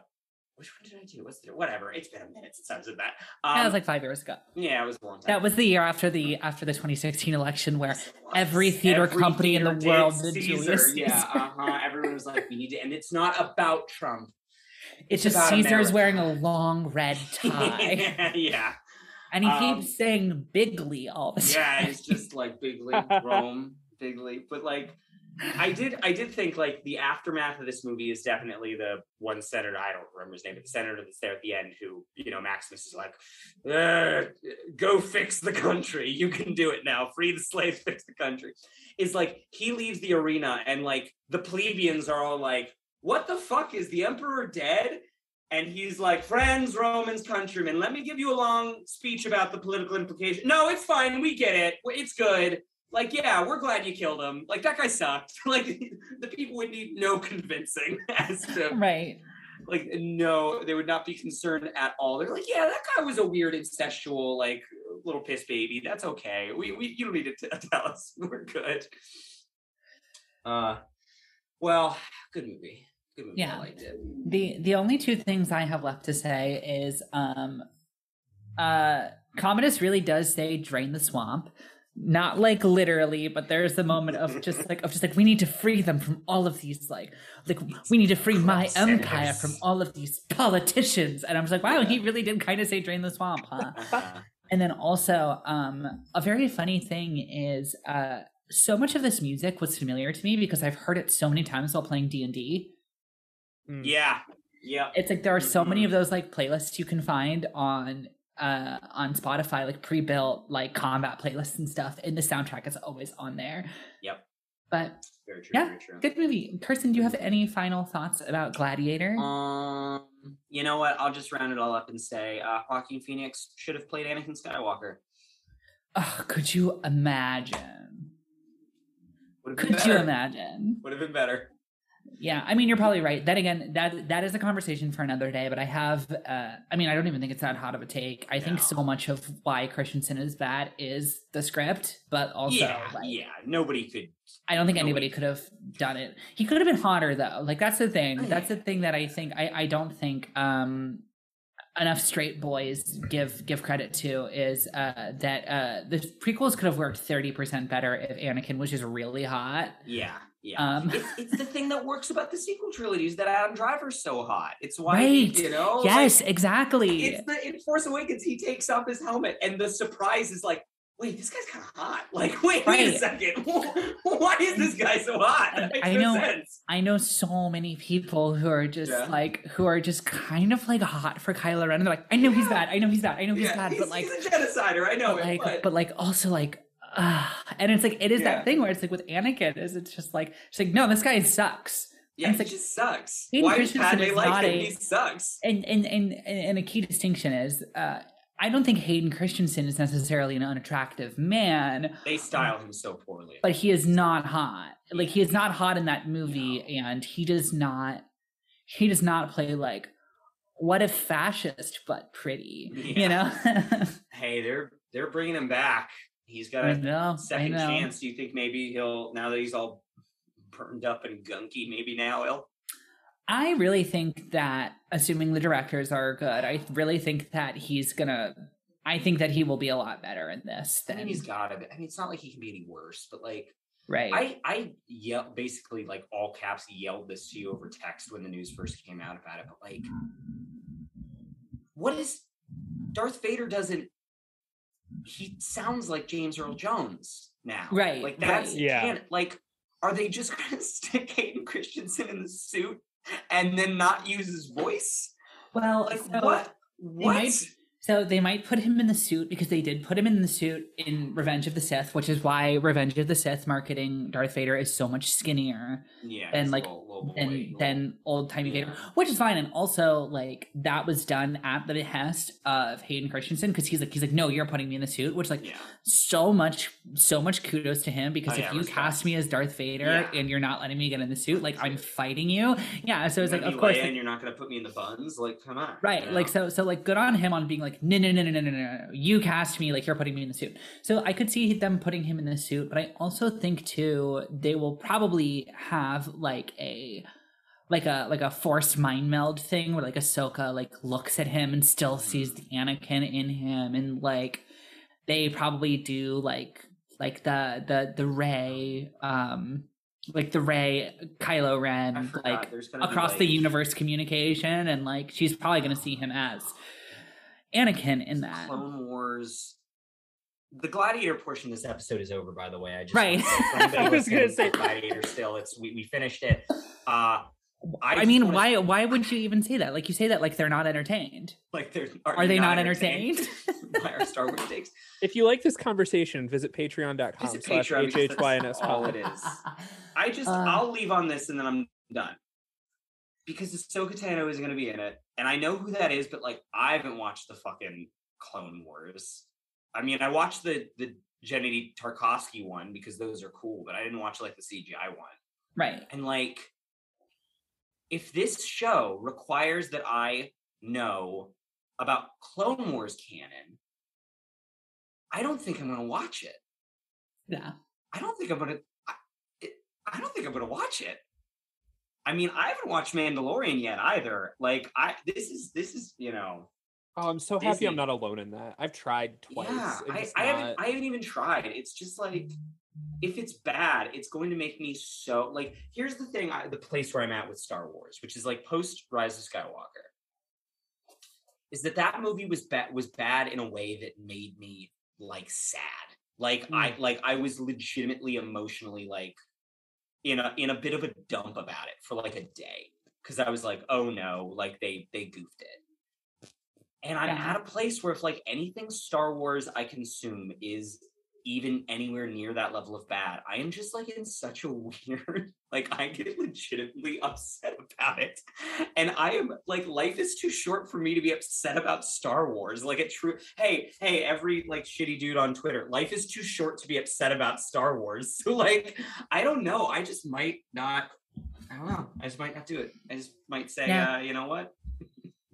Speaker 2: which one did i do? What's the whatever. It's been a minute since i was at that. Um,
Speaker 1: that was like five years ago.
Speaker 2: Yeah it was a long time
Speaker 1: that was the year after the after the 2016 election where
Speaker 2: Yes, it was.
Speaker 1: every theater company in the
Speaker 2: theater
Speaker 1: world
Speaker 2: did
Speaker 1: did
Speaker 2: Caesar.
Speaker 1: Julius
Speaker 2: yeah
Speaker 1: Caesar.
Speaker 2: uh-huh. Everyone was like we need to and it's not about trump.
Speaker 1: It's
Speaker 2: It's
Speaker 1: just caesar's
Speaker 2: America.
Speaker 1: wearing a long red tie.
Speaker 2: Yeah.
Speaker 1: And he
Speaker 2: Um,
Speaker 1: keeps saying bigly all the time
Speaker 2: yeah it's just like bigly rome bigly. But like i did i did think like the aftermath of this movie is definitely the one senator i don't remember his name but the senator that's there at the end who you know maximus is like "Uh, go fix the country you can do it now free the slaves fix the country is like he leaves the arena and like the plebeians are all like what the fuck is the emperor dead and he's like, friends, Romans, countrymen, let me give you a long speech about the political implication. No, it's fine. We get it. It's good. Like, yeah, we're glad you killed him. Like, that guy sucked. Like, the people would need no convincing as to,
Speaker 1: right
Speaker 2: like, no, they would not be concerned at all. They're like, yeah, that guy was a weird incestual, like, little piss baby. That's okay. We, we you don't need to tell us. We're good. Uh, well, good movie. Good movie.
Speaker 1: Yeah.
Speaker 2: I liked it.
Speaker 1: the the only two things i have left to say is um uh commodus really does say drain the swamp not like literally but there's the moment of just like of just like we need to free them from all of these like like we need to free my
Speaker 2: Crop
Speaker 1: empire from all of these politicians and i'm just like wow he really did kind of say drain the swamp huh and then also um a very funny thing is uh so much of this music was familiar to me because i've heard it so many times while playing d&d
Speaker 3: Mm.
Speaker 2: Yeah. Yeah.
Speaker 1: it's like there are so many of those like playlists you can find on uh on spotify like pre-built like combat playlists and stuff and the soundtrack is always on there
Speaker 2: Yep.
Speaker 1: but
Speaker 2: Very true.
Speaker 1: Yeah,
Speaker 2: Very true.
Speaker 1: good movie kirsten do you have any final thoughts about gladiator
Speaker 2: Um, you know what? I'll just round it all up and say uh, Joaquin Phoenix should have played Anakin Skywalker.
Speaker 1: oh, could you imagine
Speaker 2: Would have been
Speaker 1: could you imagine
Speaker 2: Would have been better.
Speaker 1: Yeah i mean you're probably right then again that that is a conversation for another day but i have uh i mean i don't even think it's that hot of a take i think so much of why christensen is bad is the script but also
Speaker 2: yeah.
Speaker 1: like,
Speaker 2: yeah. Nobody could.
Speaker 1: I don't think
Speaker 2: Nobody
Speaker 1: anybody could have done it. He could have been hotter though. Like that's the thing.
Speaker 2: Oh,
Speaker 1: That's the thing that I think I, I don't think um enough straight boys give give credit to is uh that uh the prequels could have worked 30% better if Anakin was just really hot.
Speaker 2: Yeah. Yeah.
Speaker 1: Um
Speaker 2: it's, it's the thing that works about the sequel trilogies that Adam Driver's so hot. It's why
Speaker 1: Right.
Speaker 2: you know. like,
Speaker 1: yes, exactly.
Speaker 2: it's the in Force Awakens. He takes off his helmet, and the surprise is like, wait, this guy's kind of hot. Like, wait, wait a second. Why is this guy so hot?
Speaker 1: I know-. I know so many people who are just
Speaker 2: Yeah.
Speaker 1: like who are just kind of like hot for Kylo Ren. And they're like, I know he's bad. I know he's bad. I know he's
Speaker 2: yeah,
Speaker 1: bad.
Speaker 2: he's,
Speaker 1: but like
Speaker 2: he's a genocider. I know
Speaker 1: but
Speaker 2: it.
Speaker 1: like
Speaker 2: but-
Speaker 1: but like also like uh, And it's like it is
Speaker 2: Yeah.
Speaker 1: that thing where it's like with Anakin is it's just like it's like no, this guy sucks.
Speaker 2: Yeah,
Speaker 1: It's
Speaker 2: he
Speaker 1: like-
Speaker 2: just sucks.
Speaker 1: Hayden
Speaker 2: Why
Speaker 1: Christensen is
Speaker 2: like
Speaker 1: not
Speaker 2: him?
Speaker 1: a-
Speaker 2: He sucks.
Speaker 1: And and and and a key distinction is uh I don't think Hayden Christensen is necessarily an unattractive man,
Speaker 2: They style him so poorly.
Speaker 1: but he is not hot. Like he is not hot in that movie, and he does not he does not play like what if fascist but pretty, you know?
Speaker 2: hey, they're they're bringing him back. He's got a
Speaker 1: know,
Speaker 2: second chance. Do you think maybe he'll now that he's all burned up and gunky, maybe now he'll
Speaker 1: I really think that, assuming the directors are good, I really think that he's gonna. I think that he will be a lot better in this
Speaker 2: I mean he's gotta. I mean it's not like he can be any worse, but like
Speaker 1: right.
Speaker 2: I I yell basically like all caps yelled this to you over text when the news first came out about it. But like, what is Darth Vader doesn't? He sounds like James Earl Jones now,
Speaker 1: Right,
Speaker 2: Like that's
Speaker 1: right.
Speaker 3: Yeah.
Speaker 2: Like, are they just gonna stick Hayden Christensen in the suit and then not use his voice?
Speaker 1: well,
Speaker 2: Like
Speaker 1: so,
Speaker 2: what? What?
Speaker 1: might- So they might put him in the suit because they did put him in the suit in Revenge of the Sith, which is why Revenge of the Sith marketing Darth Vader is so much skinnier
Speaker 2: yeah,
Speaker 1: and, like,
Speaker 2: little- then,
Speaker 1: then old timey
Speaker 2: yeah.
Speaker 1: Vader, which is fine. And also, like that was done at the behest of Hayden Christensen because he's like, he's like, no, you're putting me in the suit, which like
Speaker 2: yeah.
Speaker 1: so much, so much kudos to him because
Speaker 2: oh,
Speaker 1: if you cast me as Darth Vader and you're not letting me get in the suit, like I'm fighting you. Yeah, so it's like, of course,
Speaker 2: and you're not going to put me in the buns. Like, come on,
Speaker 1: right? Like, so, so like, good on him on being like, no, no, no, no, no, no, no, you cast me, like you're putting me in the suit. So I could see them putting him in the suit, but I also think too they will probably have like a like a like a forced mind meld thing where like Ahsoka like looks at him and still sees the Anakin in him and like they probably do like like the the the Rey um like the Rey Kylo Ren like
Speaker 2: gonna
Speaker 1: across
Speaker 2: like-
Speaker 1: the universe communication and like she's probably going to see him as Anakin in that.
Speaker 2: Clone Wars. The Gladiator portion of this episode is over, by the way. I just
Speaker 1: Right.
Speaker 2: wanna say, for anybody
Speaker 3: I was gonna say-
Speaker 2: Gladiator. Still, it's we, we finished it. Uh, I,
Speaker 1: I, mean,
Speaker 2: wanna-
Speaker 1: why why would you even say that? Like you say that like they're not entertained.
Speaker 2: Like, they're,
Speaker 1: Are,
Speaker 2: you
Speaker 1: they not entertained?
Speaker 2: by our Star Wars takes?
Speaker 3: If you like this conversation, visit patreon.com
Speaker 2: Visit
Speaker 3: slash
Speaker 2: Patreon
Speaker 3: HHYNS
Speaker 2: all it is. I just
Speaker 1: Uh.
Speaker 2: I'll leave on this and then I'm done. Because Ahsoka Tano is going to be in it, and I know who that is, but like I haven't watched the fucking Clone Wars. I mean, I watched the the Genndy Tartakovsky one because those are cool, but I didn't watch like the CGI one.
Speaker 1: right.
Speaker 2: And like, if this show requires that I know about Clone Wars canon, I don't think I'm going to watch it.
Speaker 1: Yeah.
Speaker 2: I don't think I'm gonna. I, I don't think I'm gonna watch it. I mean, I haven't watched Mandalorian yet either. Like, I this is this is you know.
Speaker 3: Oh, I'm so happy I'm not alone in that. I've tried twice.
Speaker 2: yeah, I, I
Speaker 3: not-
Speaker 2: haven't I haven't even tried. It's just like if it's bad, it's going to make me so like. Here's the thing: I, the place where I'm at with Star Wars, which is like post Rise of Skywalker, is that that movie was bad was bad in a way that made me like sad. Like I mm. like I was legitimately emotionally like in a in a bit of a dump about it for like a day because I was like, oh no, like they they goofed it. And I'm
Speaker 1: Yeah.
Speaker 2: at a place where if like anything Star Wars I consume is even anywhere near that level of bad, I am just like in such a weird, like I get legitimately upset about it. And I am like, life is too short for me to be upset about Star Wars. Like a true hey, hey, every like shitty dude on Twitter, life is too short to be upset about Star Wars. So like, I don't know. I just might not I don't know. I just might not do it. I just might say,
Speaker 1: Yeah.
Speaker 2: uh, you know what?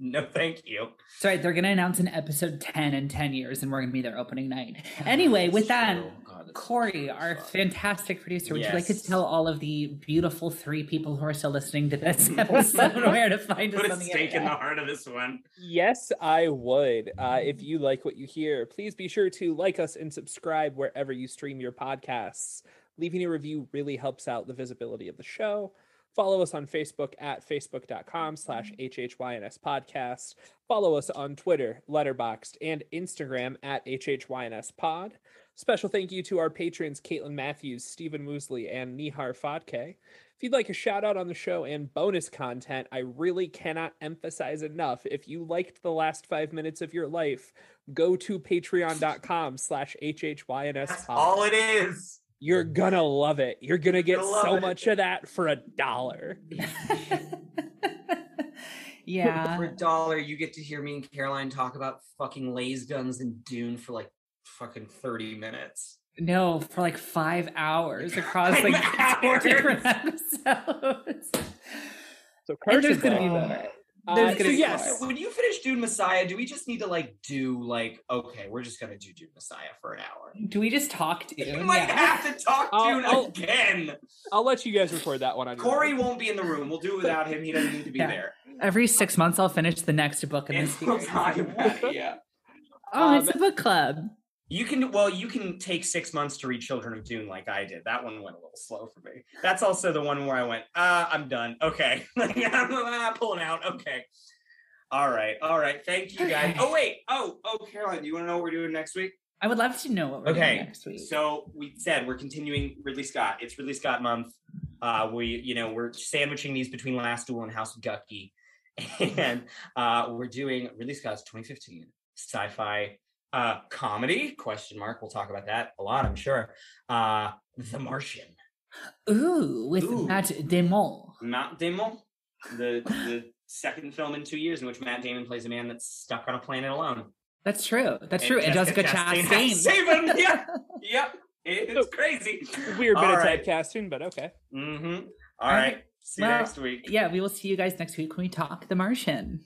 Speaker 2: no, thank you.
Speaker 1: That's right. They're going to announce an episode 10 in 10 years, and we're going to be their opening night. Anyway, with that,
Speaker 2: True. God, that's so
Speaker 1: Corey,
Speaker 2: true.
Speaker 1: our fantastic producer, would you like to tell all of the beautiful three people who are still listening to this episode where to find us
Speaker 2: Put
Speaker 1: on
Speaker 2: a
Speaker 1: the
Speaker 2: stake in the heart of this one.
Speaker 3: Yes, I would. Uh, if you like what you hear, please be sure to like us and subscribe wherever you stream your podcasts. Leaving a review really helps out the visibility of the show. Follow us on Facebook at facebook.com slash HHYNS podcast. Follow us on Twitter, Letterboxd, and Instagram at HHYNS pod. Special thank you to our patrons Caitlin Matthews, Stephen Woosley, and Neehar Phadke. If you'd like a shout out on the show and bonus content, I really cannot emphasize enough. If you liked the last five minutes of your life, go to patreon.com slash HHYNS.
Speaker 2: All it is.
Speaker 3: You're gonna love it. You're gonna get
Speaker 2: You'll love
Speaker 3: so
Speaker 2: it.
Speaker 3: much of that for a dollar.
Speaker 1: yeah.
Speaker 2: For a dollar, you get to hear me and Caroline talk about fucking laser guns and Dune for like fucking 30 minutes.
Speaker 1: No, for like five hours across
Speaker 2: Five
Speaker 1: like four different episodes.
Speaker 3: So
Speaker 1: And there's gonna be more.
Speaker 3: Uh, so yes,
Speaker 1: more.
Speaker 2: When you finish Dune Messiah, do we just need to like do like, okay, we're just gonna do Dune Messiah for an hour?
Speaker 1: Do we just talk to
Speaker 2: We
Speaker 1: you?
Speaker 2: might have to talk
Speaker 3: I'll-
Speaker 2: Dune
Speaker 3: I'll-
Speaker 2: again.
Speaker 3: I'll let you guys record that one on your
Speaker 2: Corey
Speaker 3: own.
Speaker 2: won't be in the room. We'll do it without him. He doesn't need to be
Speaker 1: Yeah.
Speaker 2: there.
Speaker 1: Every six months, I'll finish the next book in
Speaker 2: And
Speaker 1: this
Speaker 2: we'll
Speaker 1: series.
Speaker 2: talk. Yeah.
Speaker 1: Oh, it's
Speaker 3: Um,
Speaker 1: a book club.
Speaker 2: You can well, you can take six months to read Children of Dune like I did. That one went a little slow for me. That's also the one where I went, uh, I'm done. Okay. I'm pulling out. Okay. All right. All right. Thank you guys. Oh wait. Oh, oh Caroline, do you want to know what we're doing next week?
Speaker 1: I would love to know what we're
Speaker 2: Okay.
Speaker 1: doing next week.
Speaker 2: So we said we're continuing Ridley Scott. It's Ridley Scott month. Uh, we, you know, we're sandwiching these between Last Duel and House of Gucky, and uh, we're doing Ridley Scott's 2015 sci-fi uh, comedy? Question mark. We'll talk about that a lot, I'm sure. Uh, the Martian.
Speaker 1: Ooh, with
Speaker 2: Ooh.
Speaker 1: Matt Damon.
Speaker 2: Matt Damon, the the second film in two years in which Matt Damon plays a man that's stuck on a planet alone.
Speaker 1: That's true. That's true. And
Speaker 2: Jessica
Speaker 1: Jessica
Speaker 2: Chastain
Speaker 1: Chastain.
Speaker 2: has to Save him. Yeah. Yep. It's crazy.
Speaker 3: Weird bit
Speaker 2: All
Speaker 3: of
Speaker 2: right.
Speaker 3: typecasting, but okay.
Speaker 2: Mm-hmm. All
Speaker 1: All right.
Speaker 2: right. See you next week.
Speaker 1: Yeah, we will see you guys next week when we talk The Martian.